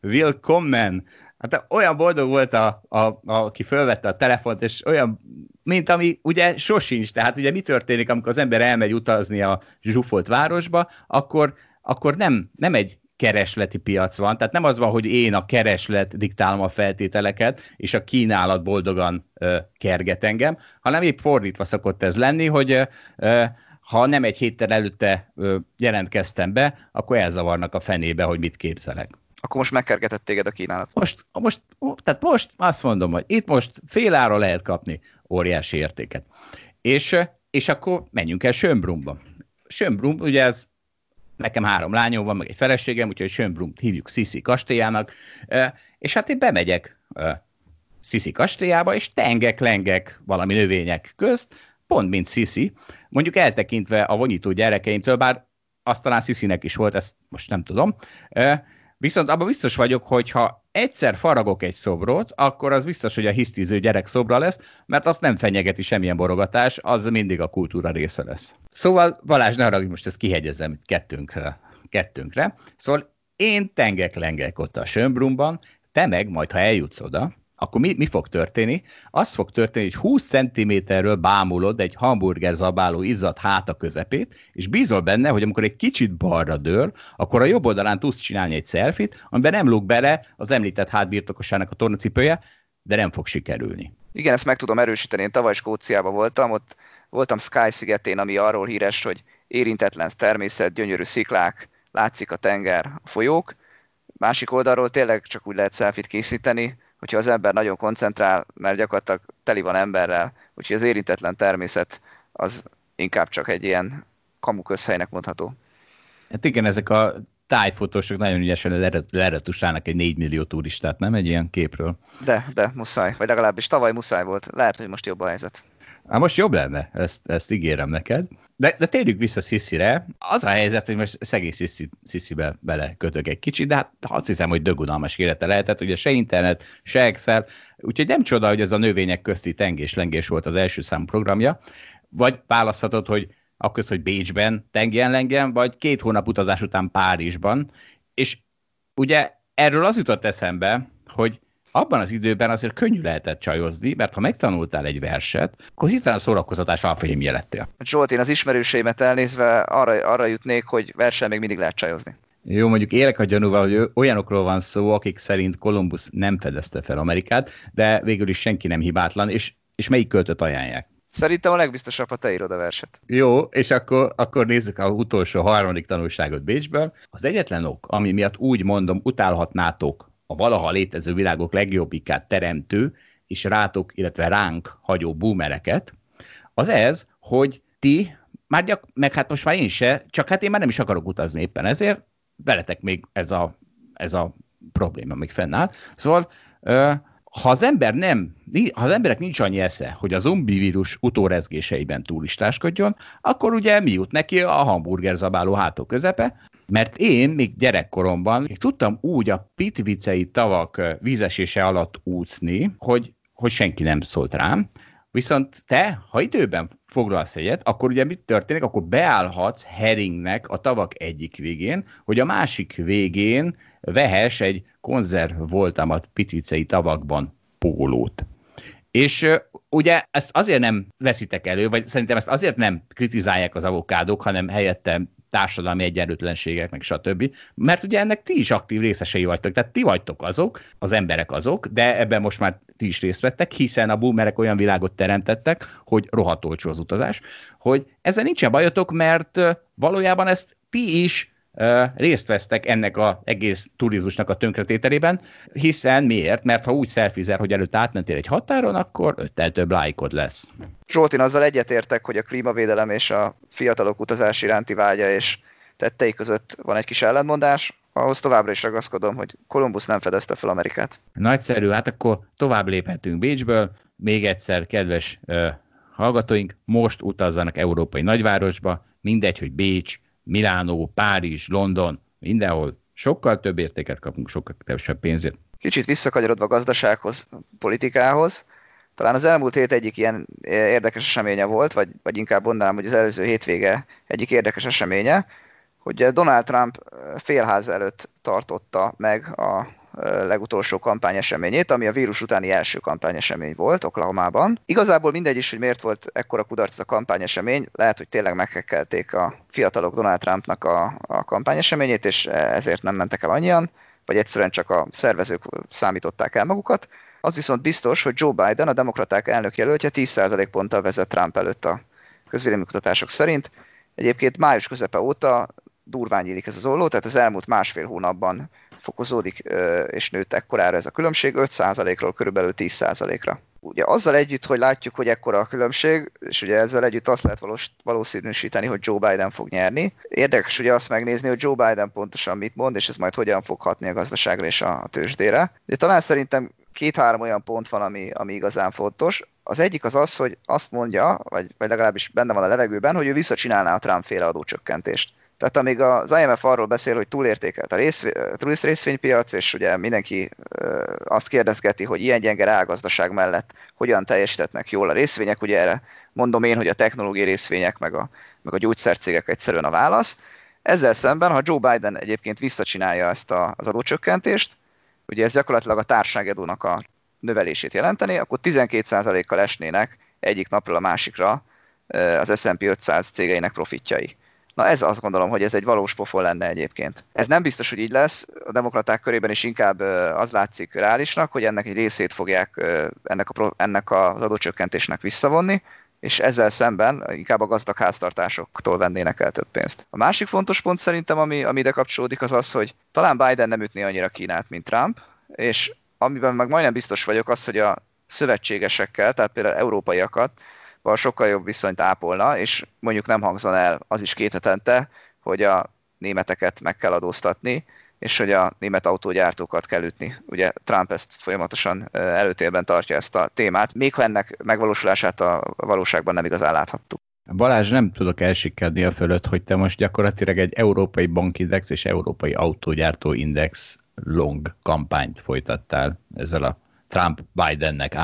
willkommen. Hát olyan boldog volt, a, a, a, aki fölvette a telefont, és olyan, mint ami ugye sosincs. Tehát ugye mi történik, amikor az ember elmegy utazni a zsúfolt városba, akkor, akkor nem, nem egy keresleti piac van, tehát nem az van, hogy én a kereslet diktálom a feltételeket, és a kínálat boldogan ö, kerget engem, hanem épp fordítva szokott ez lenni, hogy ö, ha nem egy héttel előtte ö, jelentkeztem be, akkor elzavarnak a fenébe, hogy mit képzelek. Akkor most megkergetett téged a kínálat. Most, most, tehát most azt mondom, hogy itt most fél ára lehet kapni óriási értéket. És, és akkor menjünk el Sönbrumba. Sönbrum, ugye ez nekem három lányom van, meg egy feleségem, úgyhogy Sönbrumt hívjuk Sisi kastélyának, és hát én bemegyek Sisi kastélyába, és tengek-lengek valami növények közt, pont mint Sisi, mondjuk eltekintve a vonyító gyerekeimtől, bár azt talán Sisinek is volt, ezt most nem tudom, viszont abban biztos vagyok, hogy ha egyszer faragok egy szobrot, akkor az biztos, hogy a hisztiző gyerek szobra lesz, mert azt nem fenyegeti semmilyen borogatás, az mindig a kultúra része lesz. Szóval Balázs, ne haragudj, most ezt kihegyezem kettőnk, kettőnkre. Szóval én tengek-lengek ott a Sönbrumban, te meg majd, ha eljutsz oda, akkor mi, mi fog történni? Az fog történni, hogy 20 cm-ről bámulod egy hamburger zabáló izzat háta közepét, és bízol benne, hogy amikor egy kicsit balra dől, akkor a jobb oldalán tudsz csinálni egy szelfit, amiben nem lóg bele az említett hátbirtokosának a tornacipője, de nem fog sikerülni. Igen, ezt meg tudom erősíteni. Én tavaly Skóciában voltam, ott voltam Sky szigetén, ami arról híres, hogy érintetlen természet, gyönyörű sziklák, látszik a tenger, a folyók. Másik oldalról tényleg csak úgy lehet szelfit készíteni, hogyha az ember nagyon koncentrál, mert gyakorlatilag teli van emberrel, úgyhogy az érintetlen természet az inkább csak egy ilyen kamu közhelynek mondható. Hát igen, ezek a tájfotósok nagyon ügyesen leretusálnak egy 4 millió turistát, nem egy ilyen képről? De, de muszáj, vagy legalábbis tavaly muszáj volt. Lehet, hogy most jobb a helyzet. Hát most jobb lenne, ezt, ezt ígérem neked. De, de térjük vissza Sziszire. Az a helyzet, hogy most szegény Sziszi, Sziszibe bele kötök egy kicsit, de hát azt hiszem, hogy dögunalmas élete lehetett, ugye se internet, se Excel, úgyhogy nem csoda, hogy ez a növények közti tengés-lengés volt az első szám programja, vagy választhatod, hogy akkor, hogy Bécsben tengjen lengjen, vagy két hónap utazás után Párizsban, és ugye erről az jutott eszembe, hogy abban az időben azért könnyű lehetett csajozni, mert ha megtanultál egy verset, akkor hirtelen szórakozatás alfajémje lettél. Zsolt, én az ismerőseimet elnézve arra, arra jutnék, hogy versen még mindig lehet csajozni. Jó, mondjuk élek a gyanúval, hogy olyanokról van szó, akik szerint Kolumbusz nem fedezte fel Amerikát, de végül is senki nem hibátlan, és, és melyik költött ajánlják? Szerintem a legbiztosabb, ha te írod a verset. Jó, és akkor, akkor nézzük a utolsó harmadik tanulságot Bécsből. Az egyetlen ok, ami miatt úgy mondom, utálhatnátok a valaha létező világok legjobbikát teremtő, és rátok, illetve ránk hagyó boomereket, az ez, hogy ti, már gyak, meg hát most már én se, csak hát én már nem is akarok utazni éppen ezért, veletek még ez a, ez a probléma még fennáll. Szóval ha az ember nem, ha az emberek nincs annyi esze, hogy a zombi vírus utórezgéseiben túlistáskodjon, akkor ugye mi jut neki a hamburger zabáló hátok közepe, mert én még gyerekkoromban még tudtam úgy a pitvicei tavak vízesése alatt úszni, hogy, hogy senki nem szólt rám, Viszont te, ha időben foglalsz egyet, akkor ugye mit történik? Akkor beállhatsz heringnek a tavak egyik végén, hogy a másik végén vehess egy konzerv voltamat pitvicei tavakban pólót. És ugye ezt azért nem veszitek elő, vagy szerintem ezt azért nem kritizálják az avokádok, hanem helyette társadalmi egyenlőtlenségek, meg stb. Mert ugye ennek ti is aktív részesei vagytok, tehát ti vagytok azok, az emberek azok, de ebben most már ti is részt vettek, hiszen a boomerek olyan világot teremtettek, hogy rohadt olcsó az utazás, hogy ezzel nincsen bajotok, mert valójában ezt ti is részt vesztek ennek az egész turizmusnak a tönkretételében, hiszen miért? Mert ha úgy szelfizel, hogy előtt átmentél egy határon, akkor öttel több lájkod lesz. Zsolt, én azzal egyetértek, hogy a klímavédelem és a fiatalok utazás iránti vágya és tettei között van egy kis ellentmondás, ahhoz továbbra is ragaszkodom, hogy Kolumbusz nem fedezte fel Amerikát. Nagyszerű, hát akkor tovább léphetünk Bécsből. Még egyszer, kedves uh, hallgatóink, most utazzanak európai nagyvárosba, mindegy, hogy Bécs, Milánó, Párizs, London, mindenhol sokkal több értéket kapunk, sokkal kevesebb pénzért. Kicsit visszakanyarodva a gazdasághoz, politikához, talán az elmúlt hét egyik ilyen érdekes eseménye volt, vagy, vagy inkább mondanám, hogy az előző hétvége egyik érdekes eseménye, hogy Donald Trump félház előtt tartotta meg a legutolsó kampányeseményét, ami a vírus utáni első kampányesemény volt Oklahomában. Igazából mindegy is, hogy miért volt ekkora kudarc a kampányesemény, lehet, hogy tényleg meghekkelték a fiatalok Donald Trumpnak a, a kampányeseményét, és ezért nem mentek el annyian, vagy egyszerűen csak a szervezők számították el magukat. Az viszont biztos, hogy Joe Biden, a demokraták elnök jelöltje 10% ponttal vezet Trump előtt a közvéleménykutatások szerint. Egyébként május közepe óta durván nyílik ez az olló, tehát az elmúlt másfél hónapban fokozódik és nőtt ekkorára ez a különbség, 5%-ról körülbelül 10%-ra. Ugye azzal együtt, hogy látjuk, hogy ekkora a különbség, és ugye ezzel együtt azt lehet valós, valószínűsíteni, hogy Joe Biden fog nyerni. Érdekes ugye azt megnézni, hogy Joe Biden pontosan mit mond, és ez majd hogyan fog hatni a gazdaságra és a tőzsdére. De talán szerintem két-három olyan pont van, ami, ami igazán fontos. Az egyik az az, hogy azt mondja, vagy, vagy legalábbis benne van a levegőben, hogy ő visszacsinálná a Trump féle adócsökkentést. Tehát amíg az IMF arról beszél, hogy túlértékelt a rész, turist részvénypiac, és ugye mindenki azt kérdezgeti, hogy ilyen gyenge rágazdaság mellett hogyan teljesítetnek jól a részvények, ugye erre mondom én, hogy a technológiai részvények meg a, meg a gyógyszercégek egyszerűen a válasz. Ezzel szemben, ha Joe Biden egyébként visszacsinálja ezt a, az adócsökkentést, ugye ez gyakorlatilag a társágedónak a növelését jelenteni, akkor 12%-kal esnének egyik napról a másikra az S&P 500 cégeinek profitjai. Na ez azt gondolom, hogy ez egy valós pofon lenne egyébként. Ez nem biztos, hogy így lesz. A demokraták körében is inkább az látszik reálisnak, hogy ennek egy részét fogják ennek, a, ennek az adócsökkentésnek visszavonni, és ezzel szemben inkább a gazdag háztartásoktól vennének el több pénzt. A másik fontos pont szerintem, ami, ami ide kapcsolódik, az az, hogy talán Biden nem ütné annyira Kínát, mint Trump, és amiben meg majdnem biztos vagyok az, hogy a szövetségesekkel, tehát például európaiakat sokkal jobb viszonyt ápolna, és mondjuk nem hangzon el az is két hetente, hogy a németeket meg kell adóztatni, és hogy a német autógyártókat kell ütni. Ugye Trump ezt folyamatosan előtérben tartja ezt a témát, még ha ennek megvalósulását a valóságban nem igazán láthattuk. Balázs, nem tudok elsikkedni a fölött, hogy te most gyakorlatilag egy európai bankindex és európai autógyártó index long kampányt folytattál ezzel a Trump-Bidennek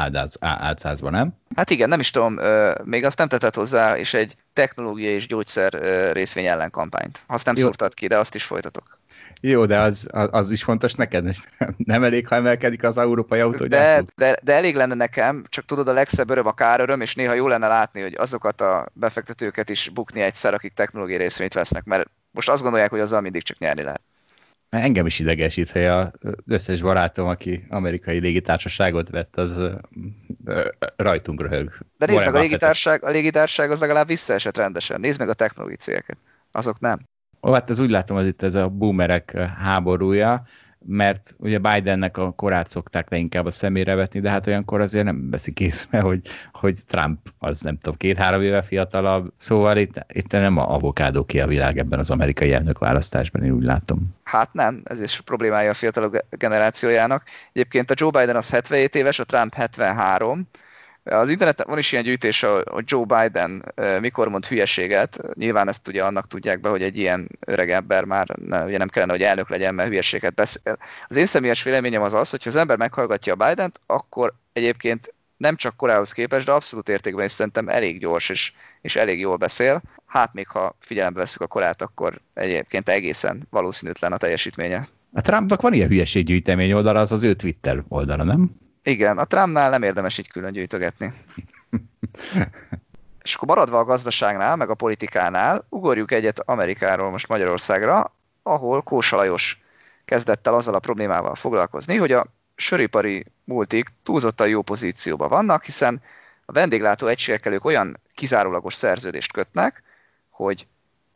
álcázva, nem? Hát igen, nem is tudom, még azt nem tetett hozzá, és egy technológiai és gyógyszer részvény ellen kampányt. Azt nem Jó. szúrtad ki, de azt is folytatok. Jó, de az, az, az is fontos neked, nem elég, ha emelkedik az európai autógyártó? De, de, de elég lenne nekem, csak tudod, a legszebb öröm a káröröm, és néha jó lenne látni, hogy azokat a befektetőket is bukni egyszer, akik technológiai részvényt vesznek, mert most azt gondolják, hogy azzal mindig csak nyerni lehet. Engem is idegesít, hogy az összes barátom, aki amerikai légitársaságot vett, az rajtunk röhög. De nézd meg, a légitársaság, a légitársaság az legalább visszaesett rendesen. Nézd meg a technológiai cégeket. Azok nem. Ó, hát ez úgy látom, az itt ez a boomerek háborúja mert ugye Bidennek a korát szokták leginkább a szemére vetni, de hát olyankor azért nem veszik észre, hogy, hogy Trump az nem tudom, két-három éve fiatalabb, szóval itt, itt nem a avokádó ki a világ ebben az amerikai elnök választásban, én úgy látom. Hát nem, ez is problémája a fiatalok generációjának. Egyébként a Joe Biden az 77 éves, a Trump 73, az interneten van is ilyen gyűjtés, hogy Joe Biden mikor mond hülyeséget. Nyilván ezt ugye annak tudják be, hogy egy ilyen öreg ember már ne, ugye nem kellene, hogy elnök legyen, mert hülyeséget beszél. Az én személyes véleményem az az, hogy ha az ember meghallgatja a Biden-t, akkor egyébként nem csak korához képest, de abszolút értékben is szerintem elég gyors és, és elég jól beszél. Hát még ha figyelembe veszük a korát, akkor egyébként egészen valószínűtlen a teljesítménye. A Trumpnak van ilyen hülyeséggyűjtemény oldala, az az ő Twitter oldala, nem? Igen, a Trumpnál nem érdemes így külön gyűjtögetni. És akkor maradva a gazdaságnál, meg a politikánál, ugorjuk egyet Amerikáról most Magyarországra, ahol Kósa Lajos kezdett el azzal a problémával foglalkozni, hogy a söripari multik túlzottan jó pozícióban vannak, hiszen a vendéglátó egységekkel ők olyan kizárólagos szerződést kötnek, hogy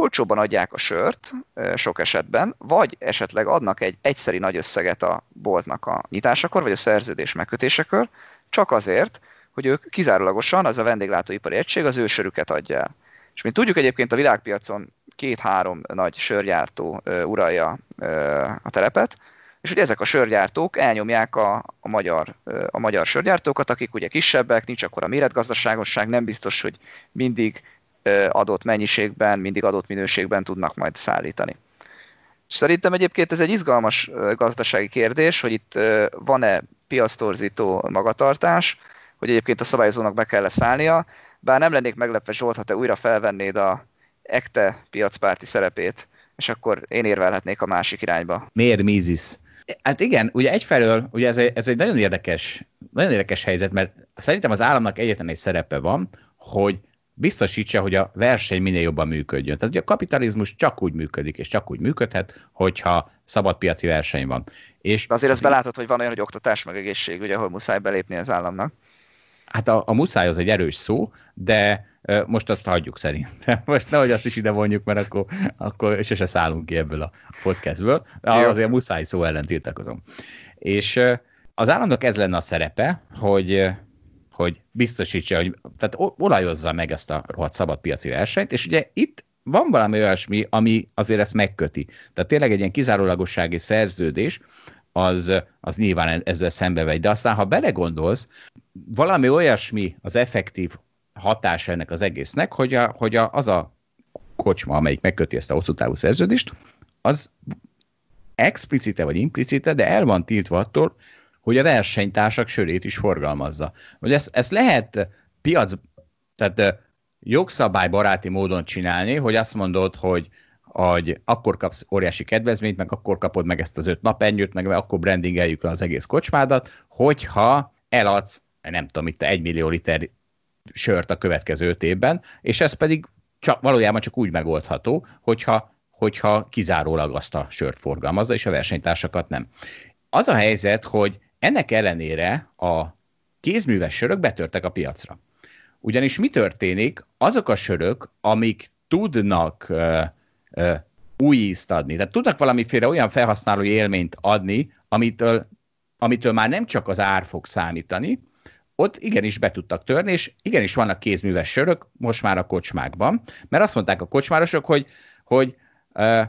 olcsóban adják a sört sok esetben, vagy esetleg adnak egy egyszeri nagy összeget a boltnak a nyitásakor, vagy a szerződés megkötésekor, csak azért, hogy ők kizárólagosan, az a vendéglátóipari egység az ő sörüket adja el. És mint tudjuk egyébként a világpiacon két-három nagy sörgyártó uralja a terepet, és hogy ezek a sörgyártók elnyomják a, a, magyar, a magyar sörgyártókat, akik ugye kisebbek, nincs akkor a méretgazdaságosság, nem biztos, hogy mindig adott mennyiségben, mindig adott minőségben tudnak majd szállítani. Szerintem egyébként ez egy izgalmas gazdasági kérdés, hogy itt van-e piasztorzító magatartás, hogy egyébként a szabályozónak be kell szállnia, bár nem lennék meglepve Zsolt, ha te újra felvennéd a ekte piacpárti szerepét, és akkor én érvelhetnék a másik irányba. Miért Mises? Hát igen, ugye egyfelől, ugye ez egy, ez egy nagyon érdekes, nagyon érdekes helyzet, mert szerintem az államnak egyetlen egy szerepe van, hogy biztosítsa, hogy a verseny minél jobban működjön. Tehát ugye a kapitalizmus csak úgy működik, és csak úgy működhet, hogyha szabadpiaci verseny van. És De azért azt belátod, hogy van olyan, hogy oktatás meg egészség, ugye, ahol muszáj belépni az államnak. Hát a, a muszáj az egy erős szó, de most azt hagyjuk szerintem. Most nehogy azt is ide vonjuk, mert akkor, akkor se szállunk ki ebből a podcastből. Azért a muszáj szó ellen tiltakozom. És az államnak ez lenne a szerepe, hogy hogy biztosítsa, hogy tehát olajozza meg ezt a rohadt szabad piaci versenyt, és ugye itt van valami olyasmi, ami azért ezt megköti. Tehát tényleg egy ilyen kizárólagossági szerződés, az, az nyilván ezzel szembe vegy. De aztán, ha belegondolsz, valami olyasmi az effektív hatása ennek az egésznek, hogy, a, hogy a, az a kocsma, amelyik megköti ezt a hosszú távú szerződést, az explicite vagy implicite, de el van tiltva attól, hogy a versenytársak sörét is forgalmazza. Hogy ezt, ezt lehet piac, tehát jogszabálybaráti módon csinálni, hogy azt mondod, hogy, hogy akkor kapsz óriási kedvezményt, meg akkor kapod meg ezt az öt napenyőt, meg akkor brandingeljük le az egész kocsmádat, hogyha eladsz, nem tudom, itt egy millió liter sört a következő öt évben, és ez pedig csak, valójában csak úgy megoldható, hogyha hogyha kizárólag azt a sört forgalmazza, és a versenytársakat nem. Az a helyzet, hogy ennek ellenére a kézműves sörök betörtek a piacra. Ugyanis mi történik? Azok a sörök, amik tudnak uh, uh, új ízt adni, tehát tudnak valamiféle olyan felhasználói élményt adni, amitől, amitől már nem csak az ár fog számítani, ott igenis be tudtak törni, és igenis vannak kézműves sörök most már a kocsmákban, mert azt mondták a kocsmárosok, hogy, hogy uh,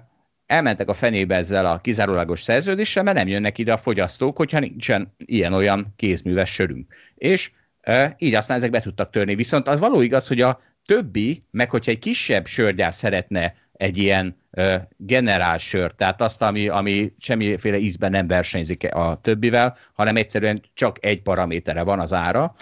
elmentek a fenébe ezzel a kizárólagos szerződéssel, mert nem jönnek ide a fogyasztók, hogyha nincsen ilyen-olyan kézműves sörünk. És így aztán ezek be tudtak törni. Viszont az való igaz, hogy a többi, meg hogyha egy kisebb sörgyár szeretne egy ilyen generál sört, tehát azt, ami, ami semmiféle ízben nem versenyzik a többivel, hanem egyszerűen csak egy paramétere van az ára.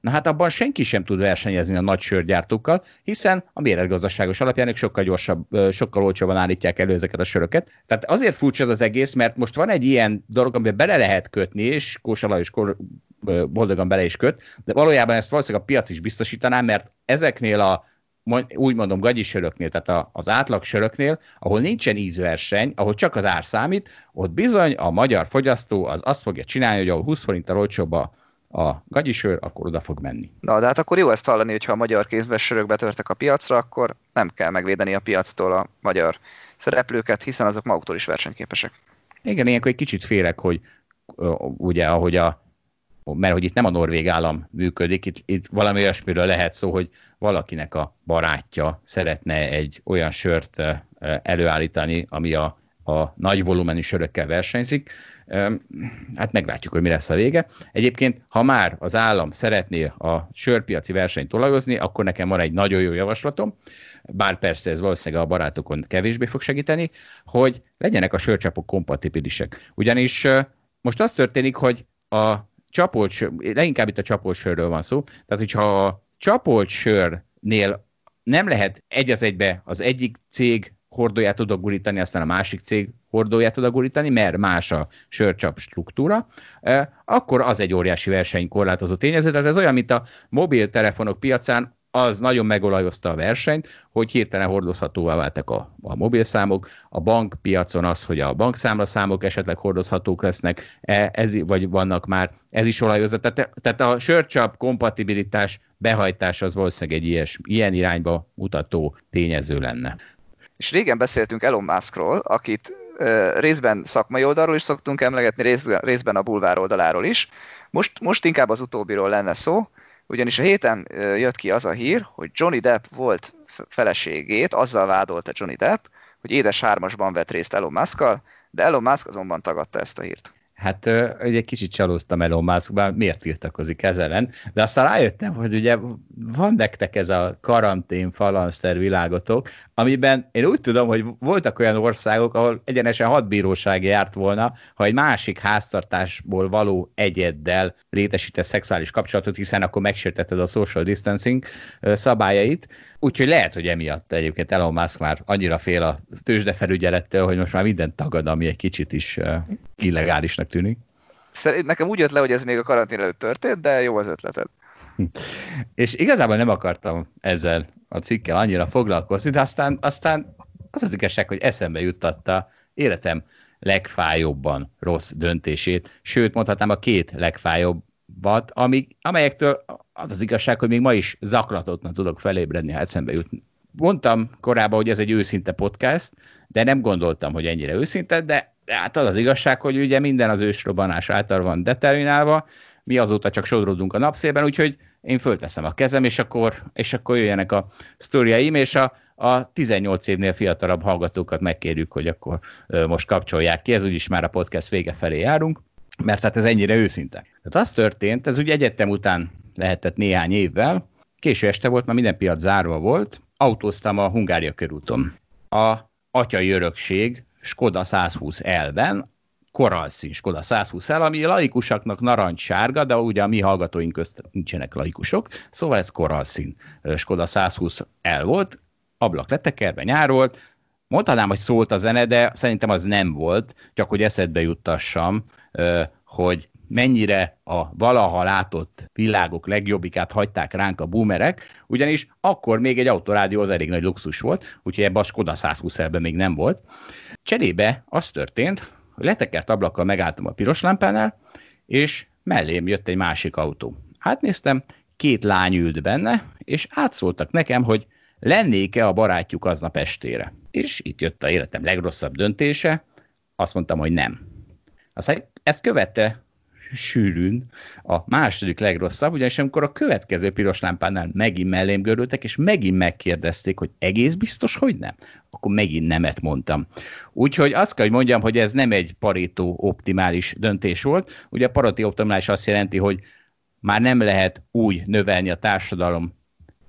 Na hát abban senki sem tud versenyezni a nagy sörgyártókkal, hiszen a méretgazdaságos alapján ők sokkal gyorsabb, sokkal olcsóban állítják elő ezeket a söröket. Tehát azért furcsa ez az egész, mert most van egy ilyen dolog, amiben bele lehet kötni, és Kósa Lajos boldogan bele is köt, de valójában ezt valószínűleg a piac is biztosítaná, mert ezeknél a úgy mondom, gagyi söröknél, tehát az átlag söröknél, ahol nincsen ízverseny, ahol csak az ár számít, ott bizony a magyar fogyasztó az azt fogja csinálni, hogy ahol 20 forinttal olcsóbb a, a gagyisör, akkor oda fog menni. Na, de hát akkor jó ezt hallani, hogyha a magyar kézben sörök betörtek a piacra, akkor nem kell megvédeni a piactól a magyar szereplőket, hiszen azok maguktól is versenyképesek. Igen, ilyenkor egy kicsit félek, hogy ugye, ahogy a mert hogy itt nem a norvég állam működik, itt, itt valami olyasmiről lehet szó, hogy valakinek a barátja szeretne egy olyan sört előállítani, ami a, a nagy volumenű sörökkel versenyzik. Hát meglátjuk, hogy mi lesz a vége. Egyébként, ha már az állam szeretné a sörpiaci versenyt tolajozni, akkor nekem van egy nagyon jó javaslatom, bár persze ez valószínűleg a barátokon kevésbé fog segíteni, hogy legyenek a sörcsapok kompatibilisek. Ugyanis most az történik, hogy a csapolt sör, leginkább itt a csapolt sörről van szó, tehát hogyha a csapolt sörnél nem lehet egy az egybe az egyik cég hordóját tud gurítani, aztán a másik cég hordóját tud gurítani, mert más a sörcsap struktúra, akkor az egy óriási versenykorlátozó tényező. Tehát ez olyan, mint a mobiltelefonok piacán, az nagyon megolajozta a versenyt, hogy hirtelen hordozhatóvá váltak a, a mobilszámok, a bankpiacon az, hogy a bankszámlaszámok esetleg hordozhatók lesznek, e, ez, vagy vannak már, ez is olajozza. Tehát, tehát a sörcsap kompatibilitás behajtás az valószínűleg egy ilyes, ilyen irányba mutató tényező lenne. És régen beszéltünk Elon Muskról, akit részben szakmai oldalról is szoktunk emlegetni, részben a bulvár oldaláról is. Most, most inkább az utóbbiról lenne szó, ugyanis a héten jött ki az a hír, hogy Johnny Depp volt feleségét, azzal vádolta Johnny Depp, hogy édes hármasban vett részt Elon musk de Elon Musk azonban tagadta ezt a hírt. Hát ugye kicsit csalóztam Elon Musk, miért tiltakozik ez ellen, de aztán rájöttem, hogy ugye van nektek ez a karantén falanszter világotok, amiben én úgy tudom, hogy voltak olyan országok, ahol egyenesen hat bíróság járt volna, ha egy másik háztartásból való egyeddel létesített szexuális kapcsolatot, hiszen akkor megsértetted a social distancing szabályait, úgyhogy lehet, hogy emiatt egyébként Elon Musk már annyira fél a tőzsdefelügyelettől, hogy most már minden tagad, ami egy kicsit is illegálisnak tűnik. Szerint nekem úgy jött le, hogy ez még a karantén előtt történt, de jó az ötleted. És igazából nem akartam ezzel a cikkel annyira foglalkozni, de aztán, aztán az az igazság, hogy eszembe juttatta életem legfájóbban rossz döntését, sőt mondhatnám a két legfájóbbat, amik, amelyektől az az igazság, hogy még ma is zaklatottan tudok felébredni, ha eszembe jut. Mondtam korábban, hogy ez egy őszinte podcast, de nem gondoltam, hogy ennyire őszinte, de hát az az igazság, hogy ugye minden az ősrobbanás által van determinálva, mi azóta csak sodródunk a napszélben, úgyhogy én fölteszem a kezem, és akkor, és akkor jöjjenek a sztoriaim, és a, a 18 évnél fiatalabb hallgatókat megkérjük, hogy akkor most kapcsolják ki, ez úgyis már a podcast vége felé járunk, mert hát ez ennyire őszinte. Tehát az történt, ez ugye egyetem után lehetett néhány évvel, késő este volt, már minden piac zárva volt, autóztam a Hungária körúton. A atyai örökség Skoda 120 elben, koralszín Skoda 120 el, ami laikusaknak narancssárga, de ugye a mi hallgatóink közt nincsenek laikusok, szóval ez koralszín Skoda 120 el volt, ablak letekerve, nyár volt, mondhatnám, hogy szólt a zene, de szerintem az nem volt, csak hogy eszedbe juttassam, hogy mennyire a valaha látott világok legjobbikát hagyták ránk a boomerek, ugyanis akkor még egy autorádió az elég nagy luxus volt, úgyhogy ebben a Skoda 120 ben még nem volt. Cserébe az történt, hogy letekert ablakkal megálltam a piros lámpánál, és mellém jött egy másik autó. Hát néztem, két lány ült benne, és átszóltak nekem, hogy lennék-e a barátjuk aznap estére. És itt jött a életem legrosszabb döntése, azt mondtam, hogy nem. Aztán ezt követte sűrűn a második legrosszabb, ugyanis amikor a következő piros lámpánál megint mellém görültek, és megint megkérdezték, hogy egész biztos, hogy nem, akkor megint nemet mondtam. Úgyhogy azt kell, hogy mondjam, hogy ez nem egy parétó optimális döntés volt. Ugye a parétó optimális azt jelenti, hogy már nem lehet úgy növelni a társadalom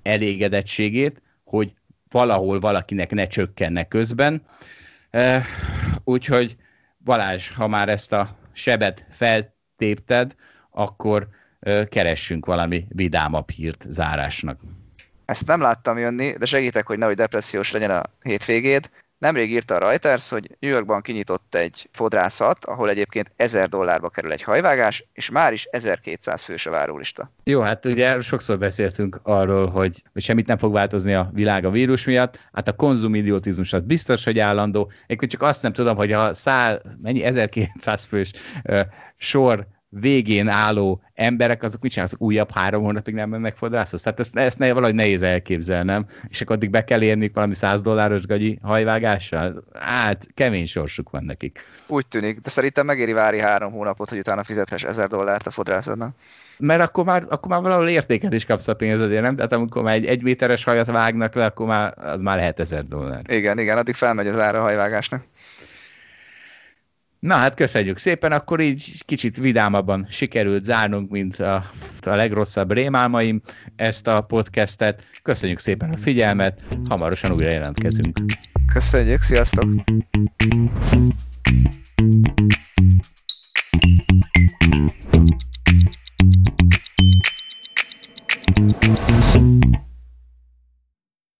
elégedettségét, hogy valahol valakinek ne csökkenne közben. Úgyhogy Balázs, ha már ezt a sebet fel tépted, akkor keressünk valami vidámabb hírt zárásnak. Ezt nem láttam jönni, de segítek, hogy nehogy depressziós legyen a hétvégéd. Nemrég írta a Reuters, hogy New Yorkban kinyitott egy fodrászat, ahol egyébként 1000 dollárba kerül egy hajvágás, és már is 1200 fős a várólista. Jó, hát ugye sokszor beszéltünk arról, hogy, hogy semmit nem fog változni a világ a vírus miatt, hát a konzumidiotizmus az biztos, hogy állandó. Én csak azt nem tudom, hogy a szál, mennyi 1200 fős uh, sor végén álló emberek, azok mit csinálnak, újabb három hónapig nem mennek fodrászhoz? Tehát ezt, ezt ne, valahogy nehéz elképzelnem, és akkor addig be kell érni valami 100 dolláros gagyi hajvágással? Hát, kemény sorsuk van nekik. Úgy tűnik, de szerintem megéri várni három hónapot, hogy utána fizethess 1000 dollárt a fodrászodnak. Mert akkor már, akkor már valahol értéket is kapsz a pénzedért, nem? Tehát amikor már egy egyméteres hajat vágnak le, akkor már az már lehet 1000 dollár. Igen, igen, addig felmegy az ára a hajvágásnak. Na hát köszönjük szépen, akkor így kicsit vidámabban sikerült zárnunk, mint a, a legrosszabb rémálmaim ezt a podcastet. Köszönjük szépen a figyelmet, hamarosan újra jelentkezünk. Köszönjük, sziasztok!